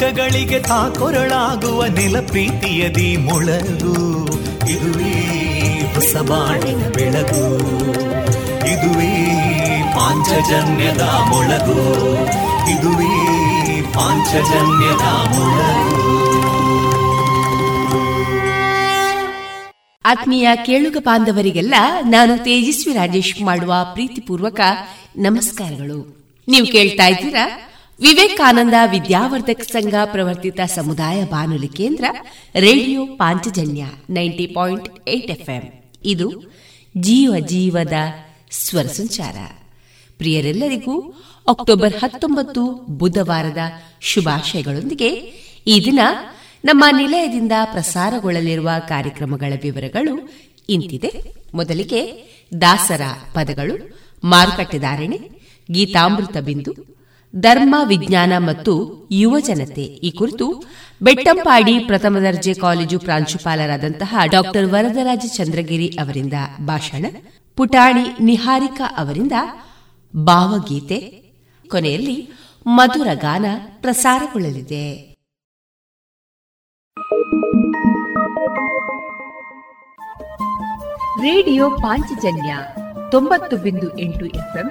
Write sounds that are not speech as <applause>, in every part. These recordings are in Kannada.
ದುಃಖಗಳಿಗೆ ತಾಕೊರಳಾಗುವ ನಿಲ ಪ್ರೀತಿಯದಿ ಮೊಳಗು. ಇದುವೇ ಹೊಸ ಬಾಣಿನ ಬೆಳಗು. ಇದುವೇ ಪಾಂಚಜನ್ಯದ ಮೊಳಗು. ಇದುವೇ ಪಾಂಚಜನ್ಯದ ಮೊಳಗು. ಆತ್ಮೀಯ ಕೇಳುಗ ಬಾಂಧವರಿಗೆಲ್ಲ ನಾನು ತೇಜಸ್ವಿ ರಾಜೇಶ್ ಮಾಡುವ ಪ್ರೀತಿಪೂರ್ವಕ ನಮಸ್ಕಾರಗಳು. ನೀವು ಕೇಳ್ತಾ ಇದ್ದೀರಾ? ವಿವೇಕಾನಂದ ವಿದ್ಯಾವರ್ಧಕ ಸಂಘ ಪ್ರವರ್ತಿತ ಸಮುದಾಯ ಬಾನುಲಿ ಕೇಂದ್ರ, radio Panchajanya ninety point eight FM. ಇದು ಜೀವ ಜೀವದ ಸ್ವರ ಸಂಚಾರ. ಪ್ರಿಯರೆಲ್ಲರಿಗೂ ಅಕ್ಟೋಬರ್ ಹತ್ತೊಂಬತ್ತು ಬುಧವಾರದ ಶುಭಾಶಯಗಳೊಂದಿಗೆ ಈ ದಿನ ನಮ್ಮ ನಿಲಯದಿಂದ ಪ್ರಸಾರಗೊಳ್ಳಲಿರುವ ಕಾರ್ಯಕ್ರಮಗಳ ವಿವರಗಳು ಇಂತಿದೆ. ಮೊದಲಿಗೆ ದಾಸರ ಪದಗಳು ಮಾರುಕಟ್ಟೆದಾರಣೆ ಗೀತಾಮೃತ ಬಿಂದು ಧರ್ಮ, ವಿಜ್ಞಾನ ಮತ್ತು ಯುವ ಜನತೆ. ಈ ಕುರಿತು ಬೆಟ್ಟಂಪಾಡಿ ಪ್ರಥಮ ದರ್ಜೆ ಕಾಲೇಜು ಪ್ರಾಂಶುಪಾಲರಾದಂತಹ ಡಾಕ್ಟರ್ ವರದರಾಜ ಚಂದ್ರಗಿರಿ ಅವರಿಂದ ಭಾಷಣ, ಪುಟಾಣಿ ನಿಹಾರಿಕಾ ಅವರಿಂದ ಭಾವಗೀತೆ, ಕೊನೆಯಲ್ಲಿ ಮಧುರ ಗಾನ ಪ್ರಸಾರಗೊಳ್ಳಲಿದೆ. ರೇಡಿಯೋ ಪಾಂಚಜನ್ಯ ತೊಂಬತ್ತು ಬಿಂದು ಎಂಟು ಎಫ್ಎಂ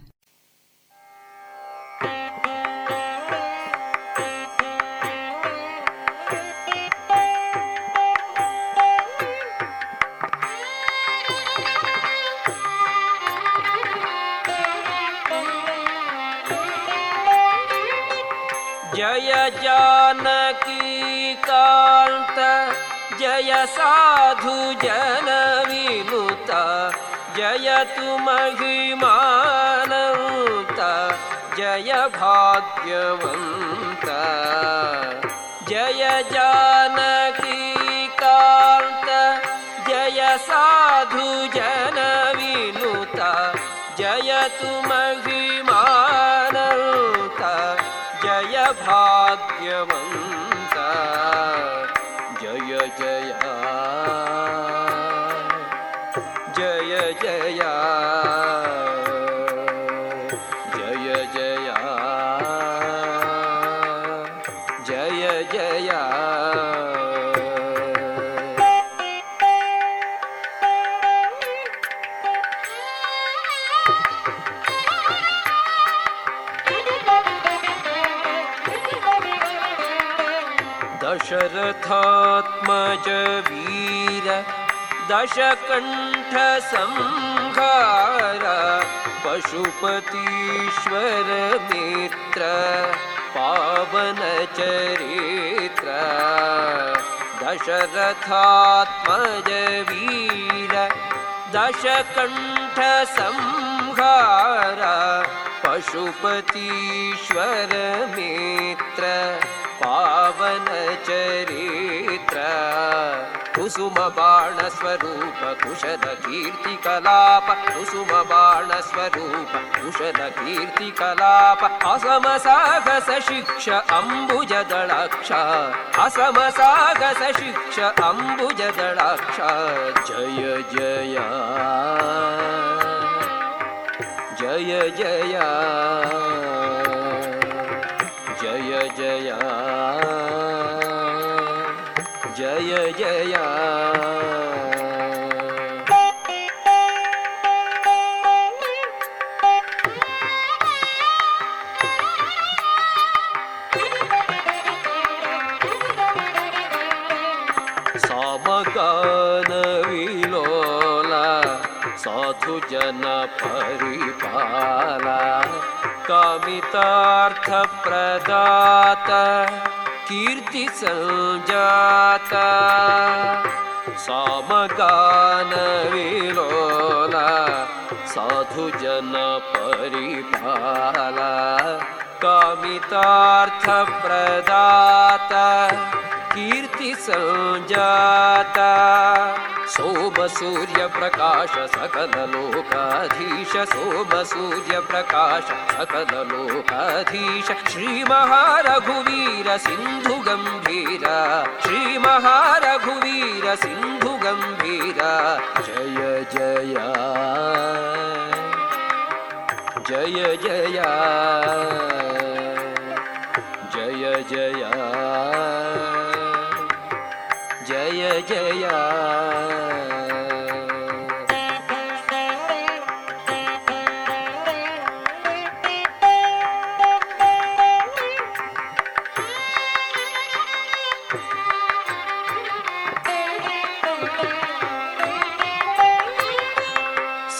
जानकी कान्त जय साधु जन विनुता जय तु महिमानन्त जय भाग्यवन्त जय जानकी कान्त जय साधु जन विनुता जय तु பிரியவம் दशकण्ठसंहार पशुपतीश्वरमित्र पावनचरित्र दशरथात्मजवीर दशकण्ठसंहार पशुपतीश्वरमित्र पावनचरित्र। ಕುಸುಮ ಬಾಣ ಸ್ವರೂಪ ಕುಶಲ ಕೀರ್ತಿ ಕಲಾಪ. ಕುಸುಮ ಬಾಣ ಸ್ವರೂಪ ಕುಶಲ ಕೀರ್ತಿ ಕಲಾಪ. ಅಸಮ ಸಾಗಸ ಶಿಕ್ಷ ಅಂಬುಜದಳಾಕ್ಷ ಅಸಮ ಸಾಗಸ ಶಿಕ್ಷ ಅಂಬುಜದಳಾಕ್ಷ ಜಯ ಜಯ. ಜಯ ಜಯ. जन परिपाला कामितार्थप्रदाता कीर्तिसञ्जाता सामगानविलोला साधुजन परिपाला कामितार्थप्रदाता कीर्तिसञ्जाता शोभ सूर्य प्रकाश सकल लोकाधीश शोभ सूर्य प्रकाश सकल लोकाधीश। श्री महारघुवीर सिंधु गंभीर श्री महारघुवीर सिंधु गंभीर जय, जया। जय जया। जय जया। जय, जया।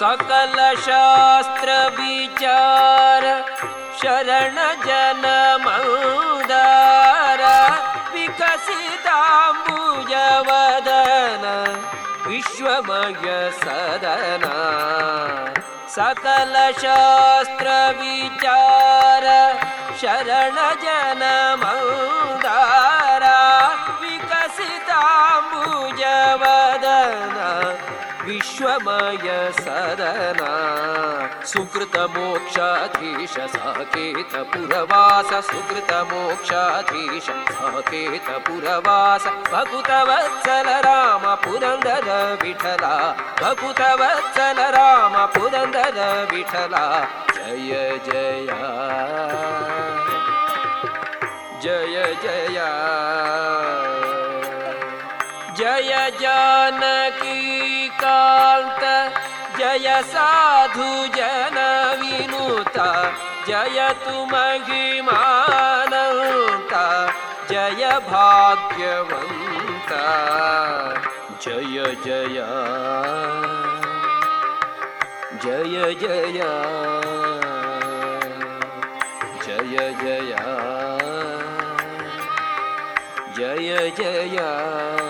सकलशास्त्रविचार शरणजनमर विकसिताम्बुजवदन विश्वमय वदन विश्वमज्ञ सदन सकलशस्त्रविचार शरणजनमौदा रमय सदना सुकृतमोक्षाधीश साकेतपुरवास सुकृतमोक्षाधीश साकेतपुरवास भगुतवत्सल राम पुरन्दर विठला भगुतवत्सल राम पुरन्दर विठला जय जया जय जया जय जानकी कान्त जय साधु जन विनुत जय तु महिमानन्त जय भाग्यवन्त जय जय जय जय जय जय जय जय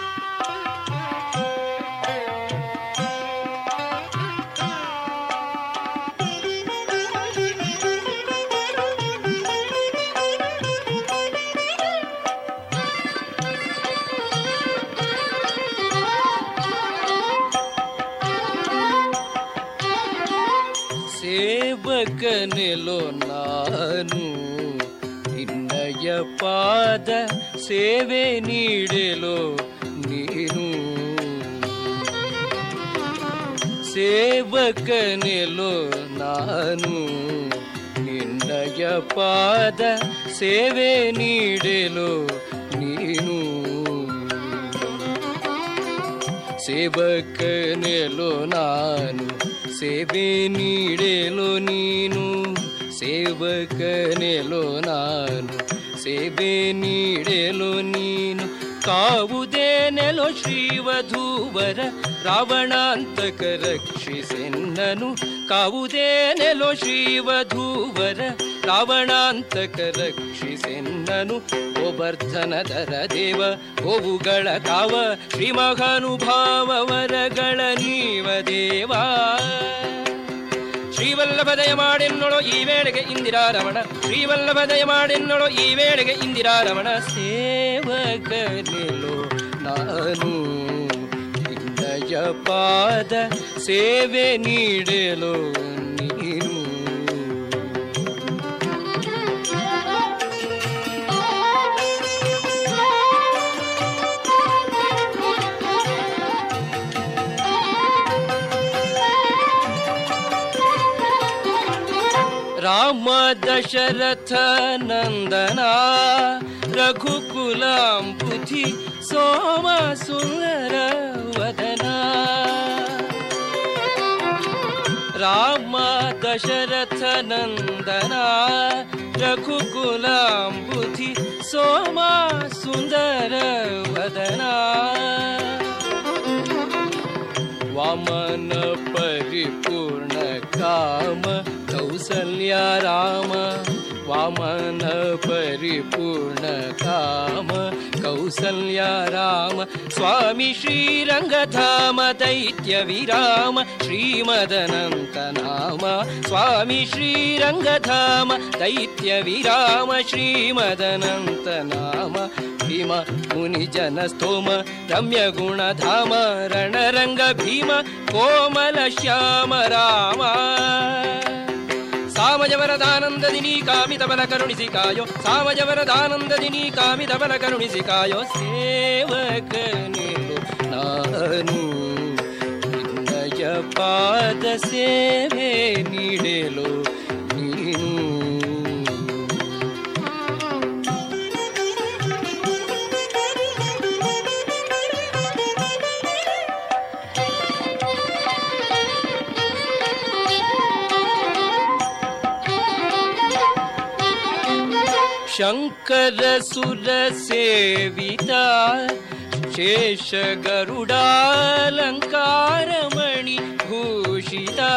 ಪಾದ ಸೇವೆ ನೀಡಲು ನೀನು. ಸೇವಕನೆಲು ನಾನು ನಿನ್ನಯ ಪಾದ ಸೇವೆ ನೀಡಲು ನೀನು. ಸೇವಕನೆಲು ನಾನು ಸೇವೆ ನೀಡಲು ನೀನು. ಸೇವಕನೆಲು ನಾನು ಸೇವೆ ನೀಡೆಲು ನೀನು ಕಾವುದೇನೆಲೋ ಶ್ರೀವಧೂವರ ರಾವಣಾಂತಕ ರಕ್ಷಿಸೆನ್ನನು. ಕಾವುದೇನೆಲೋ ಶ್ರೀವಧೂವರ ರಾವಣಾಂತಕ ರಕ್ಷಿಸೆನ್ನನು. ಗೋವರ್ಧನದರ ದೇವ, ಗೋವುಗಳ ಕಾವ ಶ್ರೀಮಹಾನುಭಾವ ವರಗಳ ನೀವ ದೇವಾ. ಶ್ರೀವಲ್ಲಭದಯ ಮಾಡೆನ್ನೊಳು ಈ ವೇಳೆಗೆ ಇಂದಿರಾ ರಮಣ. ಶ್ರೀವಲ್ಲಭದಯ ಮಾಡೆನ್ನೊಳು ಈ ವೇಳೆಗೆ ಇಂದಿರಾ ರಮಣ. ಸೇವಕನೆಲು ನಾನು ನಿನ್ನಯ ಪಾದ ಸೇವೆ ನೀಡಲು दशरथ नन्दना र रघुकुलम् बुद्धि सोमा वदना राम दशरथ नन्दना र रघुकुलं बुद्धि सोमा सुन्दरवदना वरिपूर्ण काम कौसल्या राम वामन परिपूर्ण काम। कौसल्या राम स्वामी श्रीरङ्गधाम दैत्यविराम श्रीमदनन्तनाम। स्वामी श्रीरङ्गधाम दैत्यविराम श्रीमदनन्तनाम। भीम मुनिजनस्तोम रम्यगुणधाम रम्यगुणधामरणरङ्गभीम कोमलश्याम राम। సామయవరదానందదినీ కామితబల కరుణిసికాయో సామయవరదానందదినీ కామితబల కరుణిసికాయో సేవక నాను పాద సేవే నీడేలో. शङ्करसुरसेविता शेषगरुडालङ्कारमणि भूषिता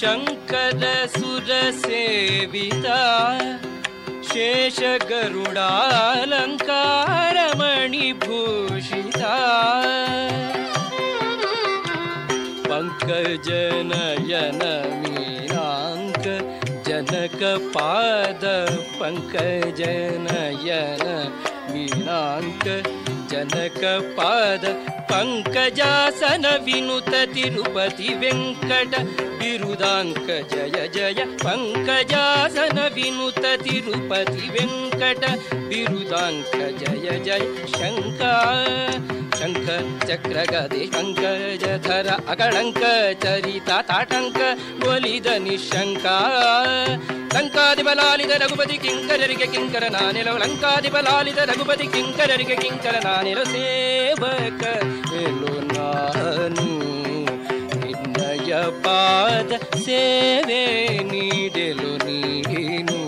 शङ्करसुरसेविता शेषगरुडालङ्कारमणि भूषिता पङ्कजनयन जनकपाद पङ्कजनयन मीणाङ्क जनकपाद ಪಂಕಜಾಸನ ವಿನುತ ತಿರುಪತಿ ವೆಂಕಟ ಬಿರುದಾಂಕ ಜಯ ಜಯ ಪಂಕಜಾಸನ ವಿನುತ ತಿರುಪತಿ ವೆಂಕಟ ಬಿರುದಾಂಕ ಜಯ ಜಯ ಶಂಕ ಶಂಖ ಚಕ್ರ ಗದೆ ಪಂಕಜಧರ ಅಗಳಂಕ ಚರಿತ ತಾಟಂಕ ಒಲಿದ ನಿಶಂಕ ಲಂಕಾಧಿಪಲಾಲಿದ ರಘುಪತಿ ಕಿಂಕರರಿಗೆ ಕಿಂಕರ ಲಂಕಾದಿ ಲಂಕಾಧಿಪಲಾಲಿದ ರಘುಪತಿ ಕಿಂಕರರಿಗೆ ಕಿಂಕರ ನಾನಿರ ಸೇವಕ ಎಲು ನಾನು ನಿನ್ನಯ ಪಾದ ಸೇವೆ ನೀಡಲು ನೀನು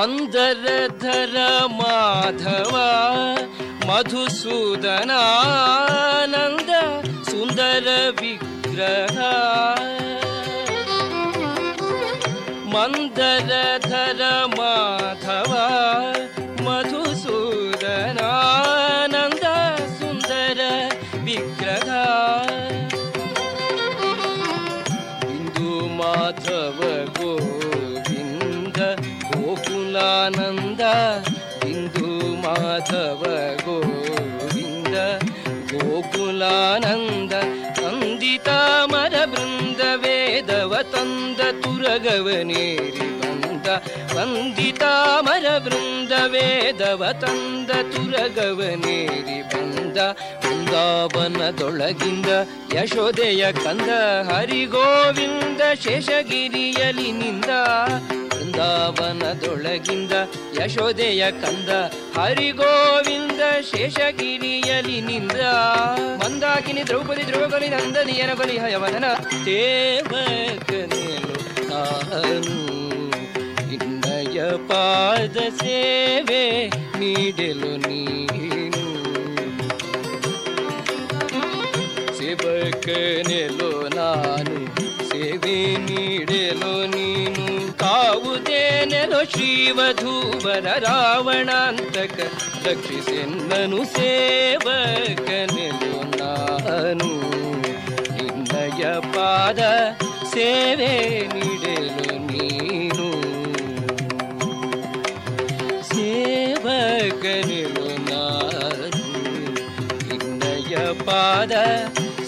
ಮಂದರಧರ ಮಾಧವ मधुसूदनानन्द सुन्दर विग्रह। मन्दर ಗೋಕುಲಾನಂದ ಅಂದಿತ ಮರ ಬೃಂದ ವೇದವ ತಂದ ತುರಗವನೇರಿ ಬಂದ. ವಂದಿತಾಮರ ಬೃಂದ ವೇದವ ತಂದ ತುರಗವನೇರಿ ಬಂದ. ಬೃಂದಾವನದೊಳಗಿಂದ ಯಶೋದೆಯ ಕಂದ ಹರಿಗೋವಿಂದ ಶೇಷಗಿರಿಯಲಿ ನಿಂದ ಬೃಂದಾವನದೊಳಗಿಂದ ಯಶೋದೆಯ ಕಂದ ಹರಿಗೋವಿಂದ ಶೇಷಗಿರಿಯಲಿ ನಿಂದ ಮಂದಾಕಿನಿ, ದ್ರೌಪದಿ ಧ್ರುವಗಲಿ ನಂದನಿಯನ ಬಲಿ ಹಯವದನ ಸೇವಕನೇನು? ನಾನು ನಿನ್ನಯ ಪಾದ ಸೇವೆ ನೀಡಲು ನೀನು ಸೇವಕನೆಲೋ ನಾನು, ಸೇವೆ ನೀಡಲು ನೀನು ಕಾವುದೇನೆಲೋ ಶ್ರೀವಧೂವರ ರಾವಣಾಂತಕ ರಕ್ಷಿಸೆನ್ನನು ಸೇವಕನೆಲೋ ನಾನು. ನಿನ್ನಯ ಪಾದ ಸೇವೆ ನೀಡಲು ನೀನು ಸೇವಕನೆಲೋ ನಾನು. ನಿನ್ನಯ ಪಾದ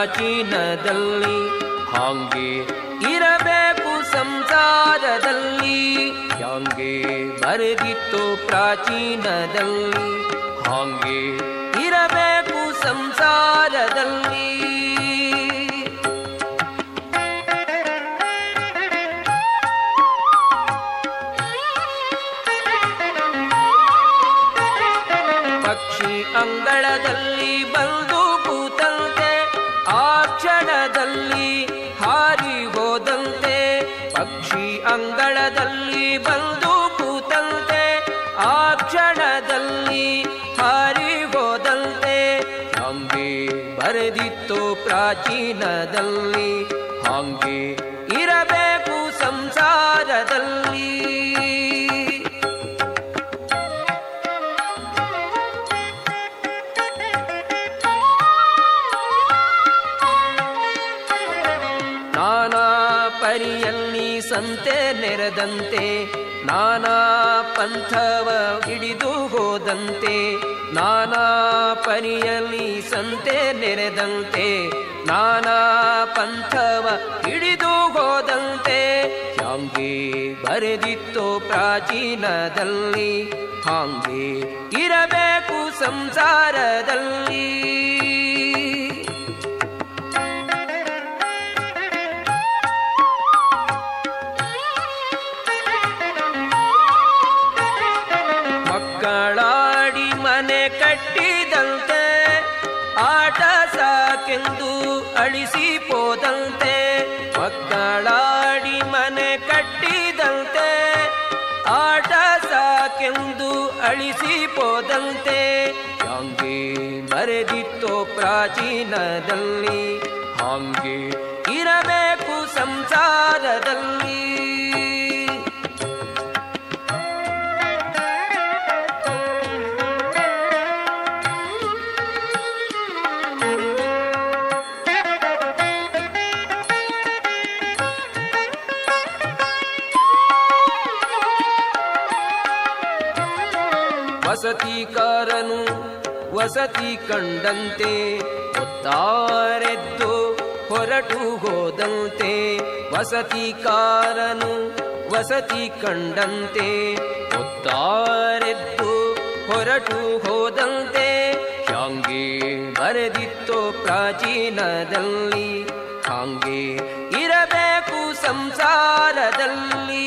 ಪ್ರಾಚೀನದಲ್ಲಿ ಹಾಂಗೆ ಇರಬೇಕು ಸಂಸಾರದಲ್ಲಿ. ಹಾಂಗೆ ಬರೆದಿತ್ತು ಪ್ರಾಚೀನದಲ್ಲಿ ಹಾಂಗೆ ಇರಬೇಕು ಸಂಸಾರದಲ್ಲಿ. ಪಕ್ಷಿ ಅಂಗಳದಲ್ಲಿ ಬಂದು ನೆರೆದಂತೆ ನಾನಾ ಪಂಥವ ಹಿಡಿದು ಹೋದಂತೆ, ನಾನಾ ಪನಿಯಲ್ಲಿ ಸಂತೆ ನೆರೆದಂತೆ, ನಾನಾ ಪಂಥವ ಹಿಡಿದು ಹೋದಂತೆ. ಹಾಂಗೆ ಬರೆದಿತ್ತು ಪ್ರಾಚೀನದಲ್ಲಿ, ಹಾಂಗೆ ಇರಬೇಕು ಸಂಸಾರದಲ್ಲಿ. ಪ್ರಾಚೀನದಲ್ಲಿ ಹಾಂಗೆ ಇರಬೇಕು ಸಂಸಾರದಲ್ಲಿ. ವಸತಿ ಕಂಡಂತೆ, ಒತ್ತಾರೆದ್ದು ಹೊರಟು ಹೋದಂತೆ, ವಸತಿಕಾರನು ವಸತಿ ಕಂಡಂತೆ, ಒತ್ತಾರೆದ್ದು ಹೊರಟು ಹೋದಂತೆ ಶಾಂಗೆ ಬರೆದಿತ್ತು ಪ್ರಾಚೀನದಲ್ಲಿ ಹಾಂಗೆ ಇರಬೇಕು ಸಂಸಾರದಲ್ಲಿ.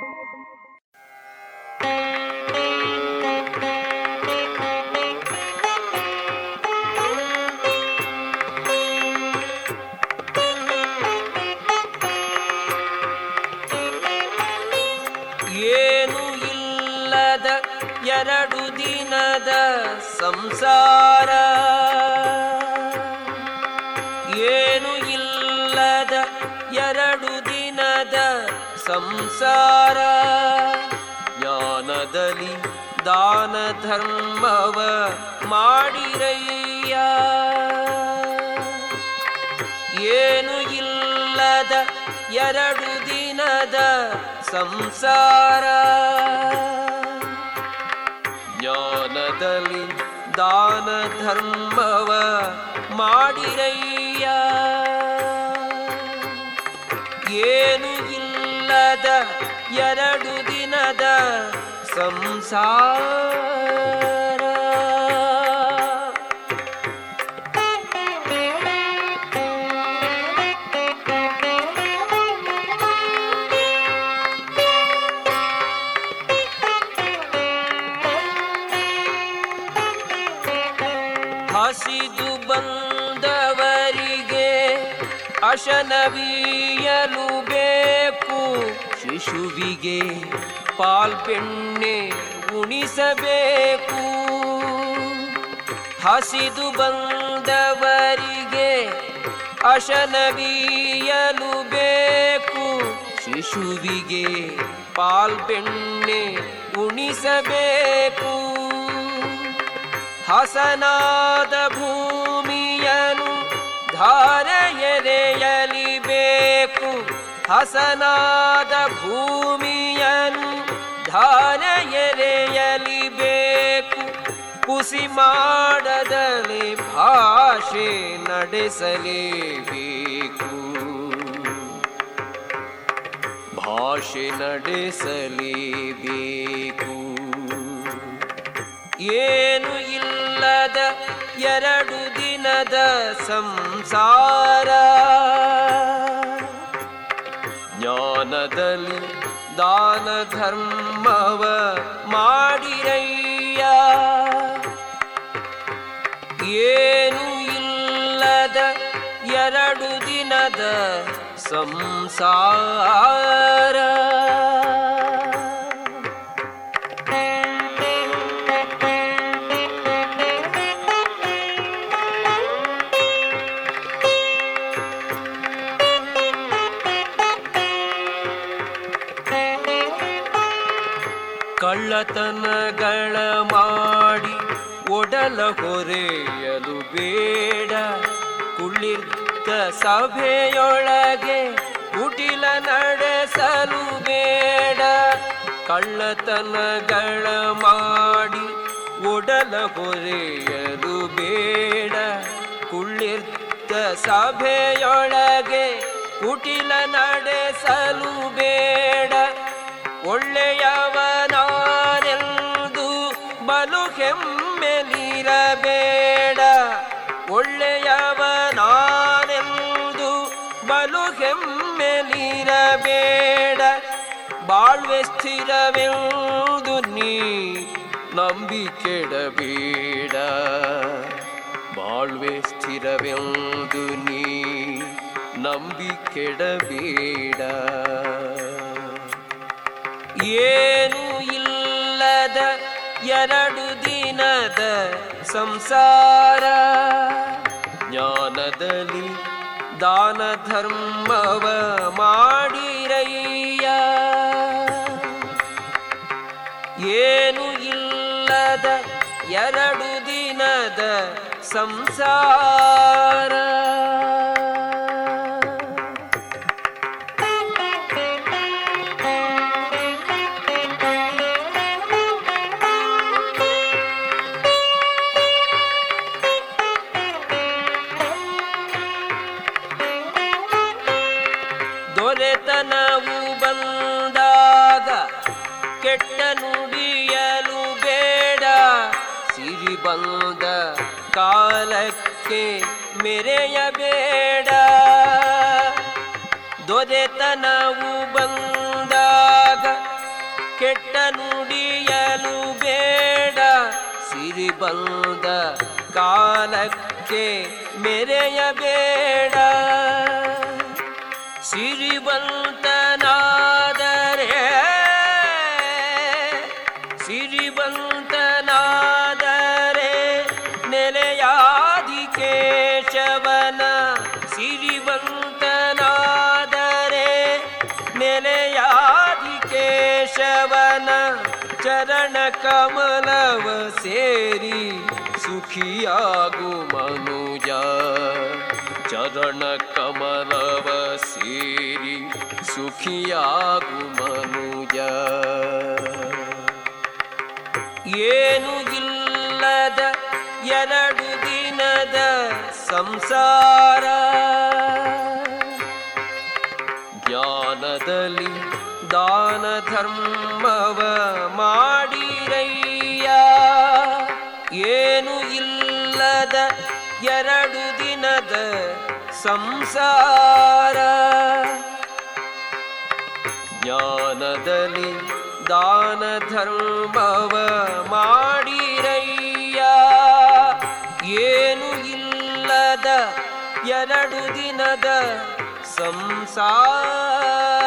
ಸಂಸಾರ. ಏನು ಇಲ್ಲದ ಎರಡು ದಿನದ ಸಂಸಾರ. ಜ್ಞಾನದಲ್ಲಿ ದಾನ ಧರ್ಮವ ಮಾಡಿರಯ್ಯ. ಏನು ಇಲ್ಲದ ಎರಡು ದಿನದ ಸಂಸಾರ. ಜ್ಞಾನದಲ್ಲಿ ದಾನ ಧರ್ಮವ ಮಾಡಿರಯ್ಯ. ಏನು ಇಲ್ಲದ ಎರಡು ದಿನದ ಸಂಸಾರ. ಅಶನವೀಯಲು ಬೇಕು ಶಿಶುವಿಗೆ ಪಾಲ್ಪೆಣ್ಣೆ ಉಣಿಸಬೇಕು. ಹಸಿದು ಬಂದವರಿಗೆ ಅಶನವೀಯಲು ಬೇಕು ಶಿಶುವಿಗೆ ಪಾಲ್ಪೆಣ್ಣೆ ಉಣಿಸಬೇಕು. ಹಸನಾದ ಭೂಮಿಯನು ಧಾರೆಯೆರೆಯಲಿಬೇಕು ಹಸನಾದ ಭೂಮಿಯನು ಧಾರೆಯೆರೆಯಲಿಬೇಕು ಕುಸಿ ಮಾಡದಲೆ ಭಾಷೆ ನಡೆಸಲೇಬೇಕು. ಭಾಷೆ ನಡೆಸಲೇಬೇಕು. ಏನು ಇಲ್ಲದ ಎರಡು ದಿನದ ಸಂಸಾರ. ಜ್ಞಾನದಲ್ಲಿ ದಾನ ಧರ್ಮವ ಮಾಡಿರಯ್ಯ. ಏನು ಇಲ್ಲದ ಎರಡು ದಿನದ ಸಂಸಾರ. ಕಳ್ಳತನಗಳ ಮಾಡಿ ಒಡಲ ಹೊರೆಯಲು ಬೇಡ. ಕುಳ್ಳಿರ್ತ ಸಭೆಯೊಳಗೆ ಕುಟಿಲ ನಡೆಸಲು ಬೇಡ. ಕಳ್ಳತನಗಳ ಮಾಡಿ ಒಡಲ ಹೊರೆಯಲು ಬೇಡ. ಕುಳ್ಳಿರ್ತ ಸಭೆಯೊಳಗೆ ಕುಟಿಲ ನಡೆಸಲು ಬೇಡ. ಒಳ್ಳೆಯವನಾನೆಂದು ಒಳ್ಳೆಯವನಾನೆಂದು ಬಲು ಹೆಮ್ಮೆಲಿರಬೇಡ ಬಾಳ್ವೆ ಸ್ಥಿರವೆಂದು ನೀ ನಂಬಿಕೆಡಬೇಡ ಬಾಳ್ವೆ ಸ್ಥಿರವೆಂದು ನೀ ನಂಬಿಕೆಡಬೇಡ ಏನು ಇಲ್ಲದ ಎರಡು ದಿನದ ಸಂಸಾರ ಜ್ಞಾನದಲ್ಲಿ ದಾನ ಧರ್ಮವ ಮಾಡಿರಯ್ಯ. ಏನು ಇಲ್ಲದ ಎರಡು ದಿನದ ಸಂಸಾರ. ಕಾಲಕ್ಕೆ ಮೆರೆಯಬೇಡ ದೊರೆತನವು ಬಂದಾಗ ಕೆಟ್ಟ ನುಡಿಯಲು ಬೇಡ ಸಿರಿ ಬಂದ ಕಾಲಕ್ಕೆ ಮೆರೆಯಬೇಡ ಸಿರಿವಂತನಾದರೆ ಕಮಲವ ಸೇರಿ ಸುಖಿಯಾಗು ಮನುಜ. ಚರಣ ಕಮಲವ ಸೇರಿ ಸುಖಿಯಾಗು ಮನುಜ. ಏನು ಇಲ್ಲದ ಎರಡು ದಿನದ ಸಂಸಾರ. ಜ್ಞಾನದಲ್ಲಿ ದಾನ ಧರ್ಮವ ಮಾಡಿರಯ್ಯ ಎರಡು ದಿನದ ಸಂಸಾರ. ಜ್ಞಾನದಲ್ಲಿ ದಾನ ಧರ್ಮವ ಮಾಡಿರಯ್ಯ. ಏನು ಇಲ್ಲದ ಎರಡು ದಿನದ ಸಂಸಾರ.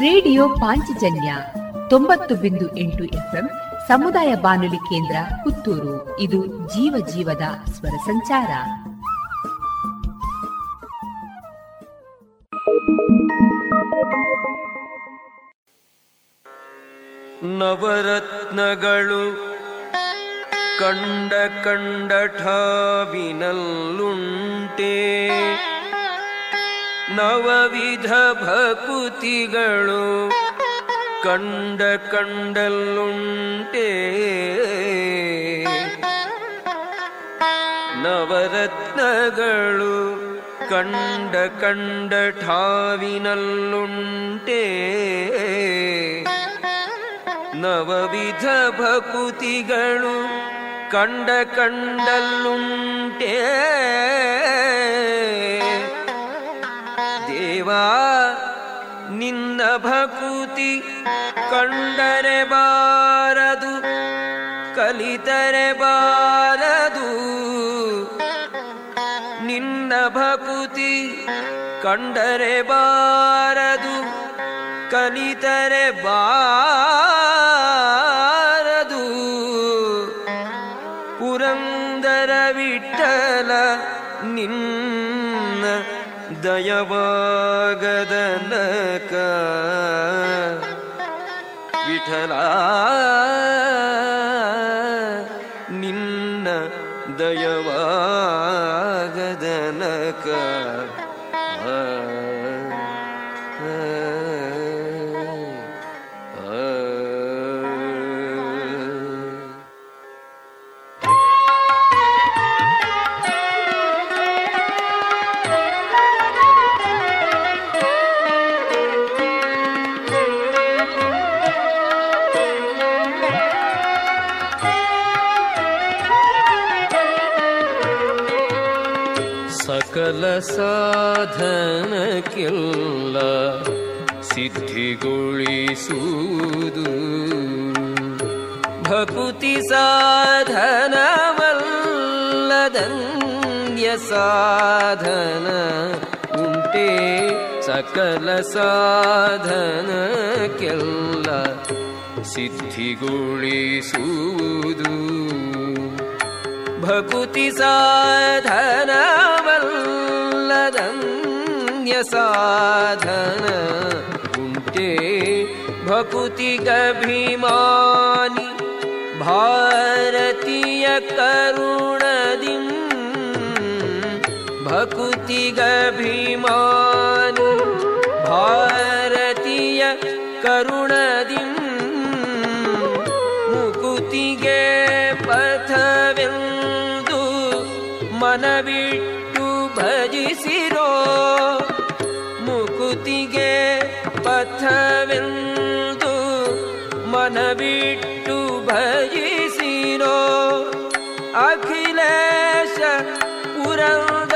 ರೇಡಿಯೋ ಪಾಂಚಜನ್ಯ ತೊಂಬತ್ತು ಬಿಂದು ಎಂಟು ಎಫ್ಎಂ ಸಮುದಾಯ ಬಾನುಲಿ ಕೇಂದ್ರ ಪುತ್ತೂರು. ಇದು ಜೀವ ಜೀವದ ಸ್ವರ ಸಂಚಾರ. ನವರತ್ನಗಳು ಕಂಡ ಕಂಡ ಠಾವಿನಲ್ಲುಂಟೆ. ನವವಿಧ ಭಕುತಿಗಳು ಕಂಡ ಕಂಡಲ್ಲುಂಟೆ. ನವರತ್ನಗಳು ಕಂಡ ಕಂಡ ಠಾವಿನಲ್ಲುಂಟೆ. ನವವಿಧ ಭಕುತಿಗಳು ಕಂಡ ಕಂಡಲ್ಲುಂಟೆ. ದೇವಾ, ನಿನ್ನ ಭಕುತಿ ಕಂಡರೆ ಬಾರದು, ಕಲಿತರೆ ಬಾರದು. ನಿನ್ನ ಭಕುತಿ ಕಂಡರೆ ಬಾರದು, ಕಲಿತರೆ ಬಾರದು. ಪುರಂದರ ವಿಠಲ ನಿನ್ನ ದಯವಾಗದನಕ ವಿಠಲ ಸಾಧನವಲ್ಲದನ್ಯ ಸಾಧನ ಉಂಟೆ ಸಕಲ ಸಾಧನ ಕೆಲ್ಲ ಸಿದ್ಧಿಗೊಳಿಸುವುದು. ಭಕುತಿ ಸಾಧನವಲ್ಲದನ್ಯ ಸಾಧನ ಉಂಟೆ ಭಕುತಿಗಭಿಮಾನಿ ಭಾರತೀಯ ಕರುಣದಿಂ ಭಕುತಿಗಭಿಮಾನಿ ಭಾರತೀಯ ಕರುಣದಿಂ ಮುಕುತಿಗೆ ಪಥವೆಂದು ಮನವಿಟ್ಟು ಭಜಿಸಿರೋ ಮುಕುತಿಗೆ ಪಥವೆಂದು ಮನವಿಟ್ಟು ಭಜಿಸಿರೋ ಅಖಿಲೇಶ ಪುರಂದರ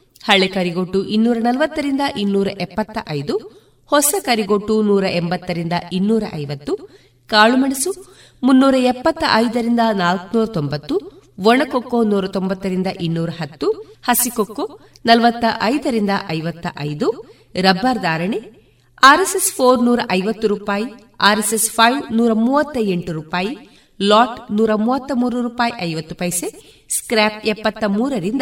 ಹಳೆ ಕರಿಗೊಟ್ಟು ಇನ್ನೂರ ನಲವತ್ತರಿಂದ ಇನ್ನೂರ ಎಪ್ಪತ್ತ ಐದು, ಹೊಸ ಕರಿಗೊಟ್ಟು ನೂರ ಎಂಬತ್ತರಿಂದ ಇನ್ನೂರ ಐವತ್ತು ಕಾಳುಮೆಣಸು ಮುನ್ನೂರ ಎಪ್ಪತ್ತ ಐದರಿಂದ ನಾಲ್ಕುನೂರ ತೊಂಬತ್ತು, ಒಣಕೊಕ್ಕೋ ನೂರ ತೊಂಬತ್ತರಿಂದ ಇನ್ನೂರ ಹತ್ತು, ಹಸಿಕೊಕ್ಕೋ ನಲವತ್ತ ಐದರಿಂದ ಐವತ್ತ ಐದು, ರಬ್ಬರ್ ಧಾರಣೆ ಆರ್ಎಸ್ಎಸ್ ಫೋರ್ ನೂರ ಐವತ್ತು ರೂಪಾಯಿ, ಆರ್ಎಸ್ಎಸ್ ಫೈವ್ ನೂರ ಮೂವತ್ತ ಎಂಟು ರೂಪಾಯಿ, ಲಾಟ್ ನೂರ ಮೂವತ್ತ ಮೂರು ರೂಪಾಯಿ ಐವತ್ತು ಪೈಸೆ ಸ್ಕ್ರಾಪ್ ಎಪ್ಪತ್ತ ಮೂರರಿಂದ